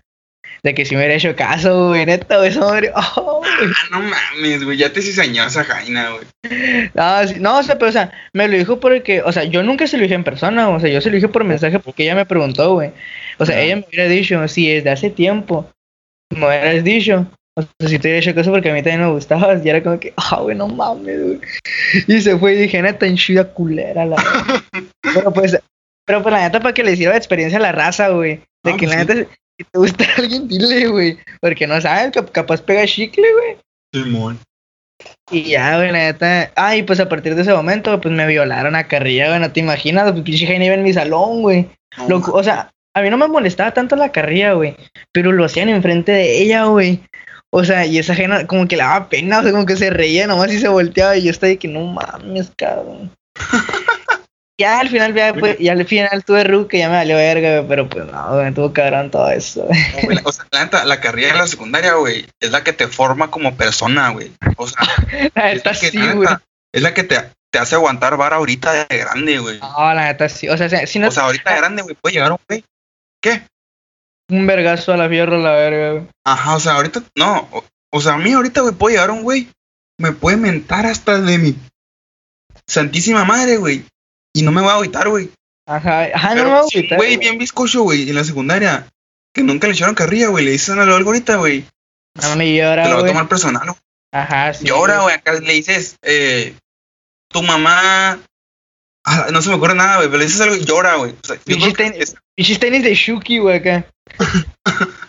Speaker 2: de que si me hubiera hecho caso, güey, neta, güey, esa madre, oh.
Speaker 1: Ah, no mames, güey. Ya te cizañó esa jaina, güey.
Speaker 2: No, sí- no, o sea, pero, o sea, me lo dijo porque, o sea, yo nunca se lo dije en persona, o sea, yo se lo dije por mensaje porque ella me preguntó, güey. O sea, ella me hubiera dicho, si desde hace tiempo me hubieras dicho, o sea, si te hubiera hecho caso porque a mí también me gustabas, y era como que, ah, güey, no mames, güey. Y se fue y dije, neta, en chida culera, la. Pero pues, pero pues la neta, para que le sirva de experiencia a la raza, güey. De que
Speaker 1: pues
Speaker 2: la
Speaker 1: sí.
Speaker 2: Si te gusta alguien, dile, güey. Porque no sabes, cap- capaz pega chicle, güey.
Speaker 1: Simón.
Speaker 2: Y ya, güey, la neta. Ay, pues a partir de ese momento, pues me violaron a carrilla, güey, no te imaginas, pues pinche Jaina iba en mi salón, güey.
Speaker 1: No,
Speaker 2: o sea, a mí no me molestaba tanto la carrilla, güey, pero lo hacían enfrente de ella, güey. O sea, y esa Jaina como que le daba pena, o sea, como que se reía nomás y se volteaba y yo estaba de que no mames, cabrón. ya al final, ya, pues, ya al final tuve Ru que ya me valió verga, pero pues no, güey, tuvo cabrón todo eso, güey.
Speaker 1: O sea, la neta, la carrera de la secundaria, güey, es la que te forma como persona, güey. O sea,
Speaker 2: La
Speaker 1: es
Speaker 2: neta
Speaker 1: la que,
Speaker 2: sí, güey.
Speaker 1: es la que te, te hace aguantar vara ahorita de grande, güey.
Speaker 2: No, la neta sí. O sea, si no
Speaker 1: O sea, ahorita de grande, güey, puede llegar un güey. ¿Qué?
Speaker 2: un vergazo a la fierro, la verga, güey.
Speaker 1: Ajá, o sea, ahorita, no. O, o sea, a mí ahorita, güey, puede llegar un güey. Me puede mentar hasta de mi santísima madre, güey. Y no me voy a agüitar, güey.
Speaker 2: Ajá, ajá, no me voy a agüitar,
Speaker 1: güey, bien bizcocho, güey, en la secundaria. Que nunca le echaron carrilla, güey. Le dicen algo ahorita, güey.
Speaker 2: No me
Speaker 1: Te
Speaker 2: llora,
Speaker 1: lo va a tomar personal, güey.
Speaker 2: Ajá, sí.
Speaker 1: Llora, güey. Acá le dices, eh, tu mamá. Ah, no se me ocurre nada, güey, pero le dices algo y llora, güey. O sea, que
Speaker 2: Dijiste-
Speaker 1: es-
Speaker 2: tenis de Shuki, güey, acá.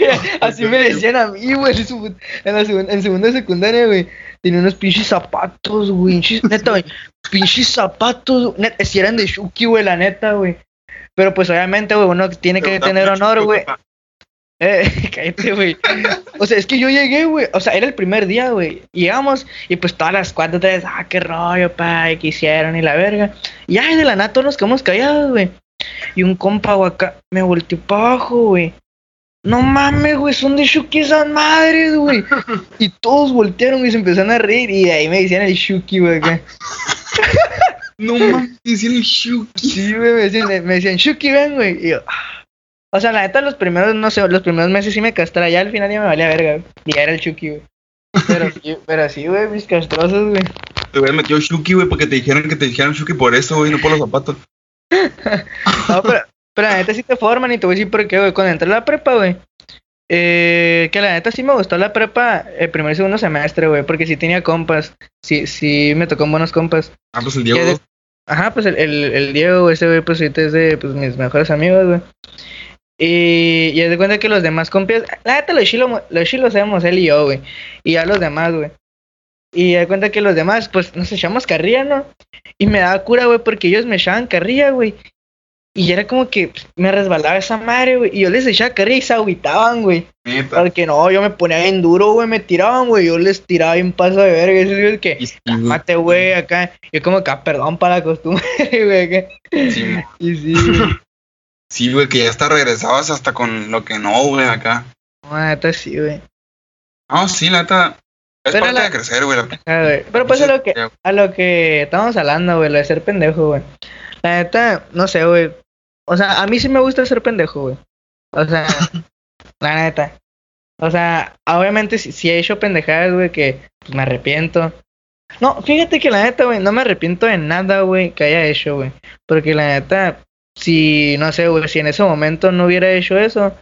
Speaker 2: Así me decían a mí, güey, en, la segun- en segundo de secundaria, güey. Tenía unos pinches zapatos, güey. pinches- Neta, güey. Pinches zapatos. Neta, si eran de Shuki, güey, la neta, güey. Pero pues obviamente, güey, uno tiene que tener honor, güey.
Speaker 1: papá.
Speaker 2: Eh, cállate, güey. O sea, es que yo llegué, güey. O sea, era el primer día, güey. Llegamos y pues todas las cuatro, tres, ah, qué rollo, pa, y qué hicieron y la verga. Y ay, de la nada todos nos quedamos callados, güey. Y un compa, güey, acá me volteó para abajo, güey. No mames, güey, son de Shuki esas madres, güey. Y todos voltearon y se empezaron a reír. Y de ahí me decían el Shuki, güey.
Speaker 1: No mames, es el Shuki.
Speaker 2: Sí, güey, me decían, me decían, Shuki, ven, güey. Y yo, ah. O sea, la neta, los primeros, no sé, los primeros meses sí me castraba. Ya al final ya me valía verga, güey. Y ya era el Shuki, güey. Pero sí, pero sí, güey, mis castrosos, güey.
Speaker 1: Te hubieran metido Shuki, güey, porque te dijeron que te dijeran Shuki por eso, güey, no por los zapatos.
Speaker 2: No, pero, pero la neta sí te forman y te voy a decir por qué, güey. Cuando entré a la prepa, güey. Eh, que la neta sí me gustó la prepa el primer y segundo semestre, güey. Porque sí tenía compas. Sí, sí me tocó buenos compas.
Speaker 1: Ah, pues el Diego.
Speaker 2: De- Ajá, pues el, el, el Diego, ese güey, pues ahorita es de pues, mis mejores amigos, güey. Y ya de cuenta que los demás compas, la neta los chilos, los chilos sabemos él y yo, güey. Y ya los demás, güey. Y ya de cuenta que los demás, pues nos echamos carrilla, ¿no? Y me daba cura, güey, porque ellos me echaban carrilla, güey. Y era como que me resbalaba esa madre, güey. Y yo les echaba carrilla y se agüitaban, güey. Porque no, yo me ponía bien duro, güey, me tiraban, güey. Yo les tiraba bien paso de verga. Eso es que,
Speaker 1: sí, güey.
Speaker 2: mate, güey, acá. Yo como que, ah, perdón para la costumbre, güey, acá.
Speaker 1: Sí,
Speaker 2: Y sí, güey.
Speaker 1: sí, güey, que ya hasta regresabas hasta con lo que no, güey, acá.
Speaker 2: No, neta sí, güey.
Speaker 1: Ah, sí, la neta. Es
Speaker 2: Pero
Speaker 1: parte
Speaker 2: la-
Speaker 1: de crecer, güey. la-.
Speaker 2: Pero pues a lo que, a lo que estamos hablando, güey, lo de ser pendejo, güey. La neta, no sé, güey. O sea, a mí sí me gusta ser pendejo, güey. O sea, la neta. O sea, obviamente si, si he hecho pendejadas, güey, que pues, me arrepiento. No, fíjate que la neta, güey, no me arrepiento de nada, güey, que haya hecho, güey. Porque la neta, si, no sé, güey, si en ese momento no hubiera hecho eso,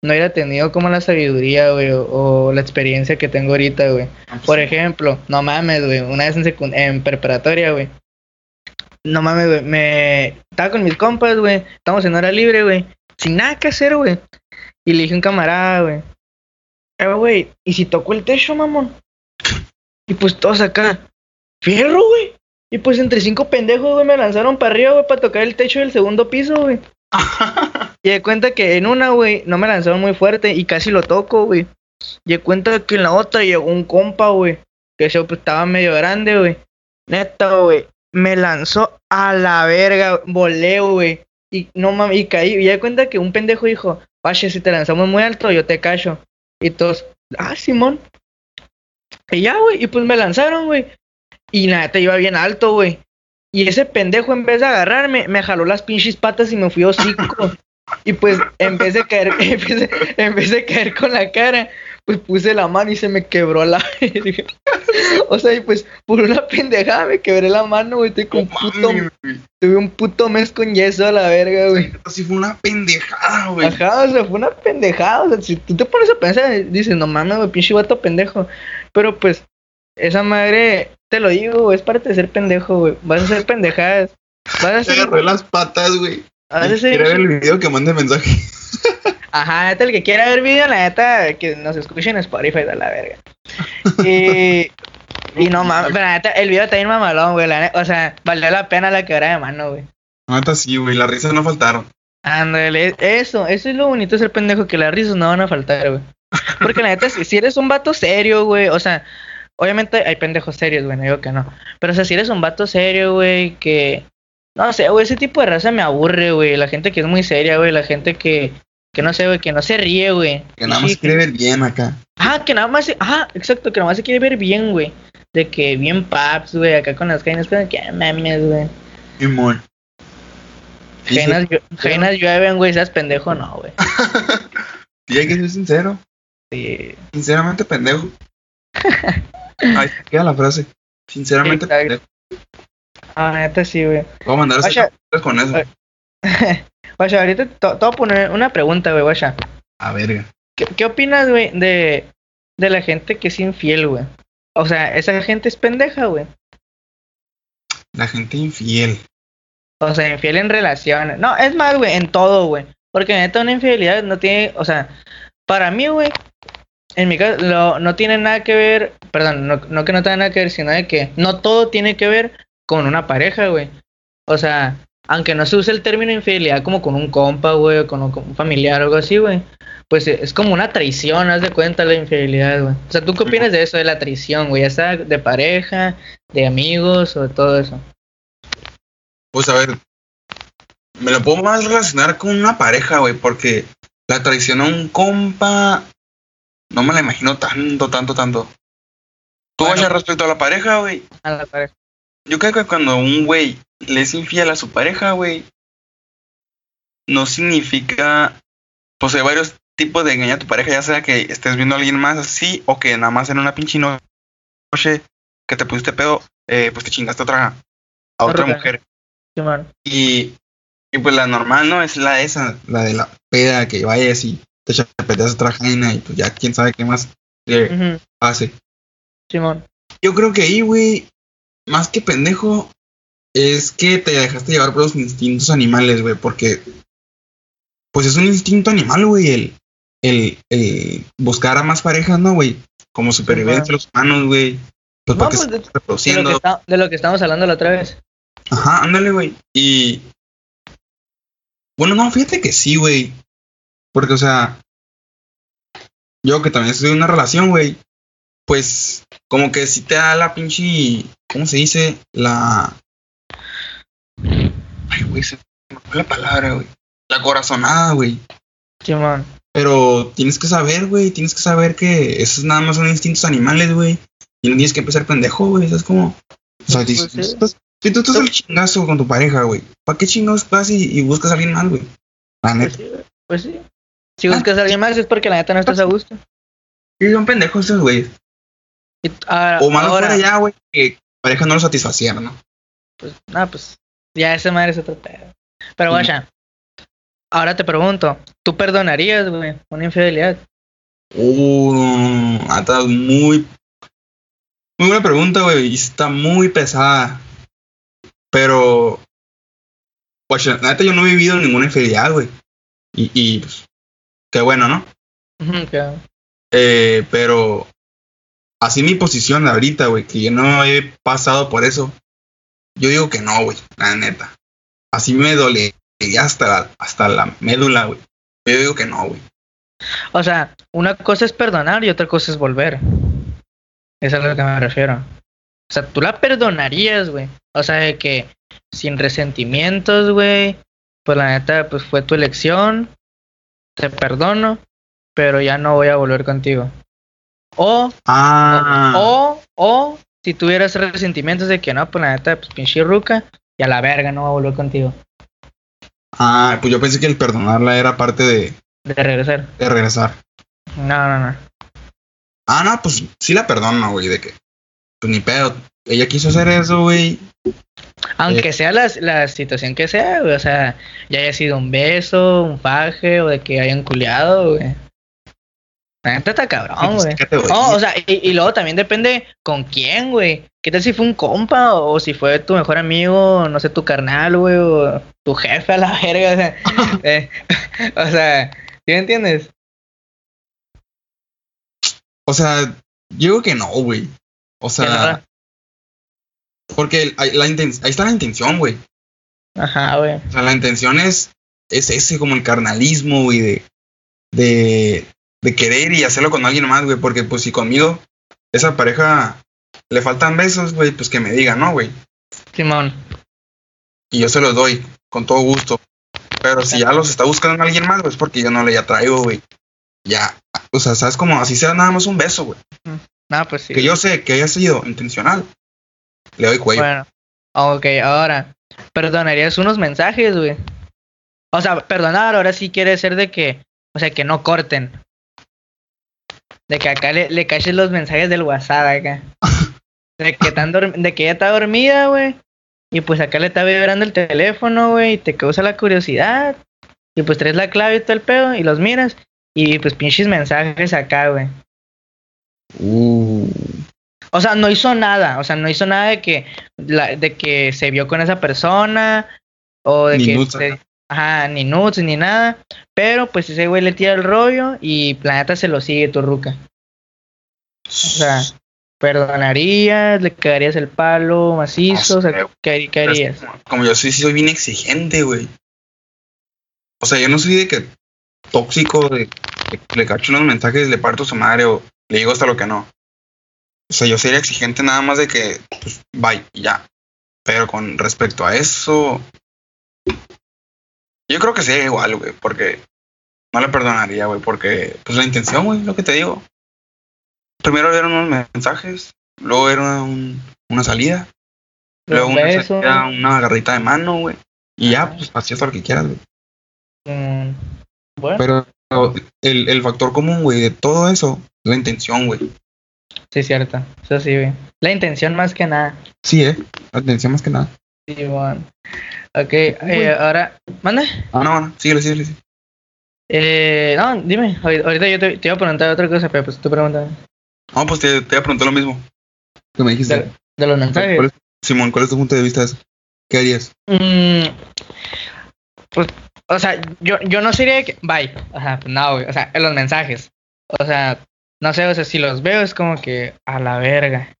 Speaker 2: no hubiera tenido como la sabiduría, güey, o, o la experiencia que tengo ahorita, güey. Por ejemplo, no mames, güey, una vez en, en preparatoria, güey. No mames, güey, me... Estaba con mis compas, güey, estamos en hora libre, güey, sin nada que hacer, güey. Y le dije a un camarada, güey, eh, güey, ¿y si tocó el techo, mamón? Y pues todos acá, fierro, güey. Y pues entre cinco pendejos, güey, me lanzaron para arriba, güey, para tocar el techo del segundo piso, güey. Y de cuenta que en una, güey, no me lanzaron muy fuerte y casi lo toco, güey. Y de cuenta que en la otra llegó un compa, güey, que ese pues, estaba medio grande, güey. Neta, güey, me lanzó a la verga, volé, güey. Y no mames, y caí. Y de cuenta que un pendejo dijo, Pache, si te lanzamos muy alto, yo te cacho. Y todos, ah, Simón. Y ya, güey, y pues me lanzaron, güey. Y la neta iba bien alto, güey. Y ese pendejo, en vez de agarrarme, me jaló las pinches patas y me fui hocico. y pues, en vez caer, en vez en vez de caer con la cara, pues puse la mano y se me quebró la verga. o sea, y pues, por una pendejada me quebré la mano, güey. Estoy con puto, tuve un puto mes con yeso a la verga, güey.
Speaker 1: Así fue una pendejada, güey.
Speaker 2: Ajá, o sea, fue una pendejada. O sea, si tú te pones a pensar, dices, no mames, güey, pinche vato pendejo. Pero pues, esa madre, te lo digo, güey, es parte de ser pendejo, güey. Vas a hacer pendejadas. Vas a
Speaker 1: Te agarré las patas, güey. quiere ver el video que mande mensaje.
Speaker 2: Ajá, neta, el que quiera ver video, la neta, que nos escuche en Spotify, da la verga. Y. Y no mames, pero la neta, el video está bien mamalón, güey. la neta, o sea, valió la pena la quebrada de mano, güey.
Speaker 1: Neta sí, güey. Las risas no faltaron.
Speaker 2: Ándale, eso, eso es lo bonito de ser pendejo, que las risas no van a faltar, güey. Porque la neta, si, si eres un vato serio, güey, o sea, obviamente hay pendejos serios, güey, no digo que no. Pero o sea, si eres un vato serio, güey, que... No sé, güey, ese tipo de raza me aburre, güey. La gente que es muy seria, güey, la gente que... Que no sé, güey, que no se ríe, güey.
Speaker 1: Que nada más
Speaker 2: Sí,
Speaker 1: quiere ver bien acá.
Speaker 2: Ah, que nada más... se- Ah, exacto, que nada más se quiere ver bien, güey. De que bien paps, güey, acá con las cadenas, que ah, mames, güey.
Speaker 1: Simón.
Speaker 2: Jainas jainas llueven, güey, seas pendejo, no, güey.
Speaker 1: Sí, hay que ser sincero.
Speaker 2: Sí.
Speaker 1: Sinceramente pendejo. Ahí se queda la frase. Sinceramente
Speaker 2: Exacto.
Speaker 1: pendejo.
Speaker 2: Ah, neta, sí, güey.
Speaker 1: Voy a mandar a con eso.
Speaker 2: Ay. Guacha, ahorita te, voy a poner una pregunta, güey, guacha.
Speaker 1: A verga.
Speaker 2: ¿Qué, qué opinas, güey, de, de la gente que es infiel, güey? O sea, esa gente es pendeja, güey.
Speaker 1: La gente infiel.
Speaker 2: O sea, infiel en relaciones. No, es más, güey, en todo, güey. Porque neta una infidelidad no tiene, o sea, para mí, güey, en mi caso, lo- no tiene nada que ver, perdón, no, no que no tenga nada que ver, sino de que no todo tiene que ver con una pareja, güey. O sea, aunque no se use el término infidelidad como con un compa, güey, o con un, familiar o algo así, güey. Pues eh, es como una traición, haz de cuenta la infidelidad, güey. O sea, ¿tú qué opinas de eso, de la traición, güey? Ya sea de pareja, de amigos o de todo eso.
Speaker 1: Pues a ver. Me lo puedo más relacionar con una pareja, güey. Porque la traición a un compa. No me la imagino tanto, tanto, tanto. Tú,
Speaker 2: Bueno.
Speaker 1: Guacha, respecto a la pareja, güey.
Speaker 2: A la pareja.
Speaker 1: Yo creo que cuando un güey le es infiel a su pareja, güey, no significa, pues hay varios tipos de engañar a tu pareja, ya sea que estés viendo a alguien más así o que nada más en una pinche noche que te pusiste pedo, eh, pues te chingaste a otra, a otra mujer. Y, y pues la normal, ¿no? Es la esa, la de la peda, que vayas y te chapeteas a otra jaina y pues ya quién sabe qué más le
Speaker 2: Ujú,
Speaker 1: pase.
Speaker 2: Simón.
Speaker 1: Yo creo que ahí, güey, más que pendejo, es que te dejaste llevar por los instintos animales, güey, porque pues es un instinto animal, güey, el, el, el buscar a más parejas, ¿no, güey? Como supervivencia de los humanos, güey. Pues
Speaker 2: No, pues, de- lo, que está- de lo que estábamos hablando la otra vez.
Speaker 1: Ajá, ándale, güey. Y. Bueno, no, fíjate que sí, güey. Porque, o sea. Yo que también estoy en una relación, güey. Pues, como que sí te da la pinche. ¿Cómo se dice? La. Ay, güey, se me fue la palabra, güey. La corazonada, güey.
Speaker 2: Simón.
Speaker 1: Pero tienes que saber, güey. Tienes que saber que esos nada más son instintos animales, güey. Y no tienes que empezar pendejo, güey. Es como. O sea,
Speaker 2: Pues
Speaker 1: dices,
Speaker 2: sí.
Speaker 1: estás- si tú estás al chingazo con tu pareja, güey, ¿para qué chingados vas y, y buscas a alguien más, güey? La
Speaker 2: Pues
Speaker 1: neta.
Speaker 2: sí. Pues sí. Si buscas a alguien más es porque la neta no estás a gusto.
Speaker 1: Sí, son pendejos esos güeyes.
Speaker 2: Ahora,
Speaker 1: O malo
Speaker 2: ahora,
Speaker 1: fuera ya, güey, que pareja no lo satisfaciera, ¿no?
Speaker 2: pues, no, pues, ya esa madre es otro pedo. Pero
Speaker 1: Sí.
Speaker 2: vaya, ahora te pregunto, ¿tú perdonarías, güey, una infidelidad?
Speaker 1: Uh, está muy. Muy buena pregunta, güey. Y está muy pesada. Pero. La neta, yo no he vivido ninguna infidelidad, güey. Y, y, pues. Qué bueno, ¿no?
Speaker 2: Ujú, claro.
Speaker 1: Eh, pero. Así mi posición ahorita, güey, que yo no he pasado por eso. Yo digo que no, güey, la neta. Así me dolería hasta la, hasta la médula, güey. Yo digo que no, güey.
Speaker 2: O sea, una cosa es perdonar y otra cosa es volver. Es a lo que me refiero. O sea, tú la perdonarías, güey. O sea, de que sin resentimientos, güey. Pues la neta, pues fue tu elección. Te perdono, pero ya no voy a volver contigo. O,
Speaker 1: Ah.
Speaker 2: o, o, si tuvieras resentimientos de que no, pues la neta, pues pinche ruca, y a la verga no voy a volver contigo.
Speaker 1: Ah, pues yo pensé que el perdonarla era parte de,
Speaker 2: De regresar.
Speaker 1: de regresar.
Speaker 2: No, no, no.
Speaker 1: Ah, no, pues sí la perdono, güey, de que. Pues ni pedo. Ella quiso hacer eso, güey.
Speaker 2: Aunque sea la, la situación que sea, güey, o sea, ya haya sido un beso, un faje, o de que hayan culiado, güey. La neta está cabrón, güey. No, o sea, y, y luego también depende con quién, güey. ¿Qué tal si fue un compa o si fue tu mejor amigo, no sé, tu carnal, güey, o tu jefe a la verga? O sea, eh, o sea ¿sí me entiendes?
Speaker 1: O sea, yo digo que no, güey. O sea, porque ahí, la inten- ahí está la intención, güey.
Speaker 2: Ajá, güey.
Speaker 1: O sea, la intención es, es ese, como el carnalismo, güey, de, de, de querer y hacerlo con alguien más, güey. Porque, pues, si conmigo, esa pareja le faltan besos, güey, pues que me diga, ¿no, güey?
Speaker 2: Simón.
Speaker 1: Y yo se los doy, con todo gusto. Pero si ya los está buscando alguien más, güey, es porque yo no le atraigo, güey. Ya. O sea, ¿sabes cómo? Así sea nada más un beso, güey.
Speaker 2: No, pues sí.
Speaker 1: Que yo sé que haya sido intencional. Le doy cuello.
Speaker 2: Bueno, ok, ahora, ¿perdonarías unos mensajes, güey? O sea, perdonar ahora sí quiere ser de que, o sea, que no corten. De que acá le, le caches los mensajes del WhatsApp acá. De que, tan de que ella está dormida, güey. Y pues acá le está vibrando el teléfono, güey, y te causa la curiosidad. Y pues traes la clave y todo el pedo, y los miras. Y pues pinches mensajes acá, güey.
Speaker 1: Uh.
Speaker 2: O sea, no hizo nada, o sea, no hizo nada de que la, de que se vio con esa persona o de
Speaker 1: Ni
Speaker 2: que se- ajá, ni nudes ni nada, pero pues ese güey le tira el rollo y la neta se lo sigue tu ruca. O sea, perdonarías, le cagarías el palo macizo, o sea, ¿qué, qué
Speaker 1: Pero es
Speaker 2: harías?
Speaker 1: como, como yo sí, sí soy bien exigente, güey. O sea, yo no soy de que tóxico, de que le cacho unos mensajes, le parto su madre o le digo hasta lo que no. O sea, yo sería exigente nada más de que, pues, bye, ya. Pero con respecto a eso, yo creo que sería igual, güey, porque no le perdonaría, güey, porque, pues, la intención, güey, lo que te digo. Primero eran unos mensajes, luego era un- una salida, luego
Speaker 2: Un
Speaker 1: una, salida, una agarrita de mano, güey. Y ya, pues, hacías lo que quieras, güey.
Speaker 2: mm, bueno,
Speaker 1: Pero el, el factor común, güey, de todo eso, es la intención, güey.
Speaker 2: sí, cierto, eso sí, güey. La intención más que nada.
Speaker 1: Sí, eh. La intención más que nada.
Speaker 2: Sí, bueno. Ok, eh, ahora, manda.
Speaker 1: Ah, no, no, síguele, síguele. síguele.
Speaker 2: Eh, no, dime, ahori- ahorita yo te, te iba a preguntar otra cosa, pero pues tú pregúntame.
Speaker 1: No, pues te, te voy a preguntar lo mismo. ¿Qué me dijiste?
Speaker 2: De, de los mensajes.
Speaker 1: ¿Cuál es- Simón, ¿cuál es tu punto de vista de eso? ¿Qué harías?
Speaker 2: Mm, pues, o sea, yo, yo no sería de que. Bye. Ajá, pues no. O sea, en los mensajes. O sea, no sé, o sea, si los veo es como que a la verga.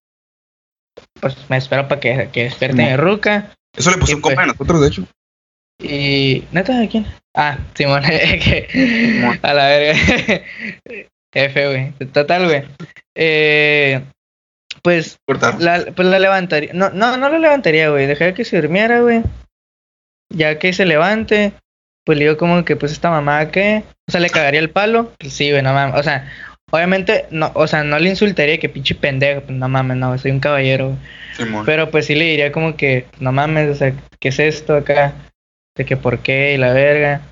Speaker 2: Pues me espero para que, que despierte
Speaker 1: Simón.
Speaker 2: mi ruca.
Speaker 1: Eso le puso un compa
Speaker 2: pues.
Speaker 1: de nosotros, de hecho.
Speaker 2: Y. ¿Neta de quién? Ah, Simón. que- a la verga. F, güey. Total, güey. Eh, pues
Speaker 1: Cortar.
Speaker 2: la, pues la levantaría. No, no, no la levantaría, güey. Dejaría que se durmiera, güey. Ya que se levante, pues le digo como que, pues esta mamá que. O sea, le cagaría el palo. Pues sí, güey, no mames. O sea, Obviamente, no, o sea, no le insultaría que pinche pendejo, pues no mames, no, soy un caballero.
Speaker 1: Simón.
Speaker 2: Pero pues sí le diría como que, no mames, o sea, ¿qué es esto acá? De que por qué y la verga.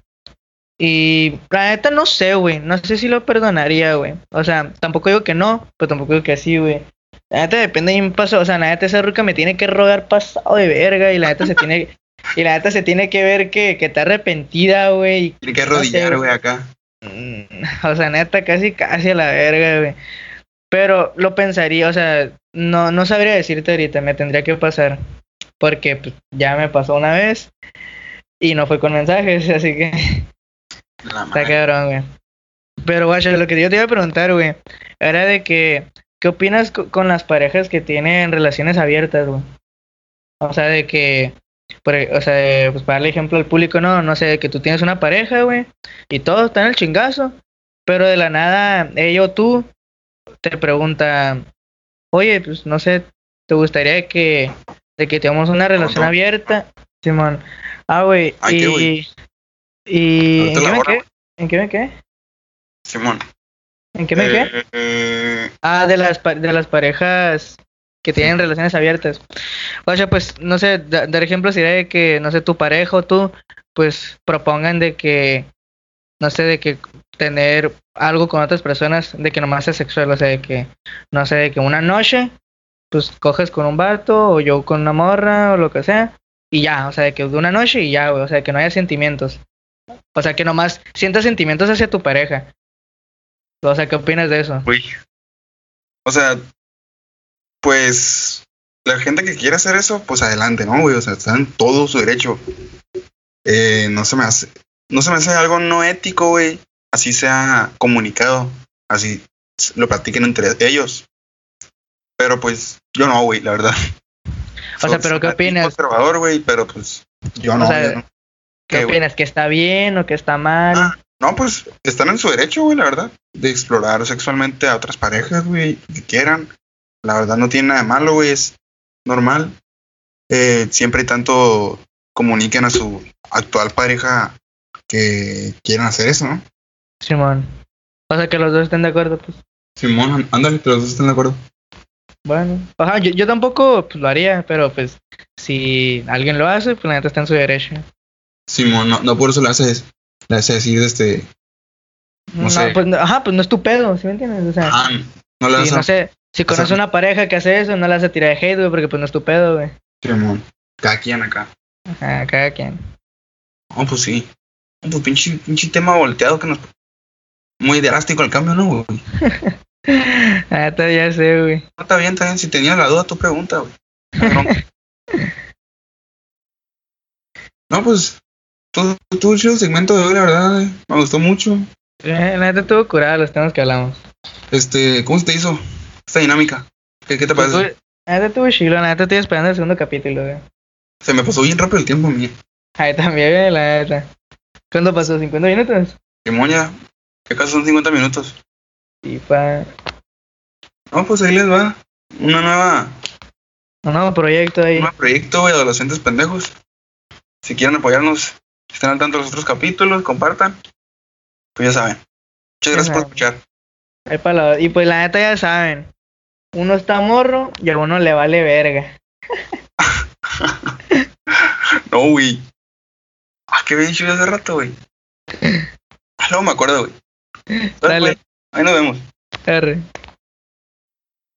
Speaker 2: Y la neta no sé, güey. No sé si lo perdonaría, güey. O sea, tampoco digo que no, pero tampoco digo que sí, güey. La neta depende de mi paso. O sea, la neta esa ruca me tiene que rogar pasado de verga. Y la neta se tiene. y la neta se tiene que ver que, que está arrepentida, güey.
Speaker 1: Tiene que
Speaker 2: no sé,
Speaker 1: arrodillar, güey, acá.
Speaker 2: O sea, neta, casi, casi a la verga, güey. Pero lo pensaría, o sea, no, no sabría decirte ahorita, me tendría que pasar. Porque pues, ya me pasó una vez y no fue con mensajes, así que
Speaker 1: La
Speaker 2: está cabrón, güey. Pero, guacha, lo que yo te iba a preguntar, güey, era de que, ¿qué opinas co- con las parejas que tienen relaciones abiertas, güey? O sea, de que, por e- o sea, pues para darle ejemplo al público, no, no sé, que tú tienes una pareja, güey, y todo está en el chingazo, pero de la nada, ella o tú te pregunta, oye, pues no sé, ¿te gustaría que, de que tengamos una relación
Speaker 1: no.
Speaker 2: abierta? Simón, ah, güey,
Speaker 1: Ay, ¿qué,
Speaker 2: y, y, ¿en qué me
Speaker 1: borro,
Speaker 2: quedé? ¿En qué me quedé?
Speaker 1: Simón.
Speaker 2: ¿En qué me quedé?
Speaker 1: Eh, eh,
Speaker 2: Ah, de las, pa- de las parejas que tienen relaciones abiertas. O sea, pues, no sé, da- dar ejemplo sería de que, no sé, tu pareja o tú, pues, propongan de que, no sé, de que tener algo con otras personas, de que nomás sea sexual, o sea, de que, no sé, de que una noche, pues, coges con un vato o yo con una morra o lo que sea, y ya, o sea, de que de una noche y ya, güey, o sea, que no haya sentimientos. O sea, que nomás sientas sentimientos hacia tu pareja. O sea, ¿qué opinas de eso?
Speaker 1: Güey. O sea, pues la gente que quiera hacer eso, pues adelante, ¿no, güey? O sea, está en todo su derecho. Eh, no se me hace, no se me hace algo no ético, güey. Así sea comunicado, así lo platiquen entre ellos. Pero pues yo no, güey, la verdad.
Speaker 2: O sea, ¿pero qué opinas?
Speaker 1: conservador, güey, pero pues yo
Speaker 2: O
Speaker 1: no.
Speaker 2: sea,
Speaker 1: yo no.
Speaker 2: ¿Qué opinas? ¿Que está bien o que está mal?
Speaker 1: Ah, no, pues están en su derecho, güey, la verdad, de explorar sexualmente a otras parejas, güey, que quieran. La verdad no tiene nada de malo, güey, es normal. Eh, siempre y tanto comuniquen a su actual pareja que quieran hacer eso, ¿no?
Speaker 2: Simón. O sea, que los dos estén de acuerdo, pues.
Speaker 1: Simón, ándale, que los dos estén de acuerdo.
Speaker 2: Bueno. Ajá, yo, yo tampoco pues, lo haría, pero pues si alguien lo hace, pues la neta está en su derecho.
Speaker 1: Simón, no, no por eso le haces, le hace decir, este, No sé.
Speaker 2: pues, no- ajá, pues no es tu pedo, ¿sí me entiendes? O sea,
Speaker 1: no le
Speaker 2: si,
Speaker 1: das
Speaker 2: no
Speaker 1: a
Speaker 2: sé, si conoces
Speaker 1: sea-
Speaker 2: una pareja que hace eso, no le vas a tirar de hate, güey, porque pues no es tu pedo, güey.
Speaker 1: Simón. Cada quien acá.
Speaker 2: Ajá, cada quien.
Speaker 1: No, pues sí. No, pues pinche, pinche tema volteado que nos... Muy drástico el cambio, ¿no, güey?
Speaker 2: La neta ya sé, güey.
Speaker 1: No, está bien, está bien. Si tenías la duda, tu pregunta, güey. No, pues, todo, todo el segmento de hoy, la verdad, güey. Me gustó mucho.
Speaker 2: Eh, La neta estuvo curada los temas que hablamos.
Speaker 1: Este, ¿cómo se te hizo esta dinámica? ¿Qué, qué te
Speaker 2: Pues,
Speaker 1: parece?
Speaker 2: tú- neta estuvo chilo, neta estoy esperando el segundo capítulo, güey.
Speaker 1: Se me pasó bien rápido el tiempo, mía.
Speaker 2: Ahí también, güey, la neta. ¿Cuánto pasó? ¿50 minutos?
Speaker 1: Simón ya, que acaso son 50 minutos.
Speaker 2: Y pa...
Speaker 1: No, pues ahí les va. Una nueva,
Speaker 2: Un nuevo proyecto ahí.
Speaker 1: un nuevo proyecto, güey, adolescentes pendejos. Si quieren apoyarnos, estén al tanto de los otros capítulos, compartan. Pues ya saben. Muchas gracias por escuchar.
Speaker 2: Y pues la neta ya saben. Uno está morro y a uno le vale verga.
Speaker 1: No, güey. Ah, qué bien chido hace rato, güey. Ah, luego me acuerdo, güey.
Speaker 2: Dale.
Speaker 1: Ahí nos vemos.
Speaker 2: Arre.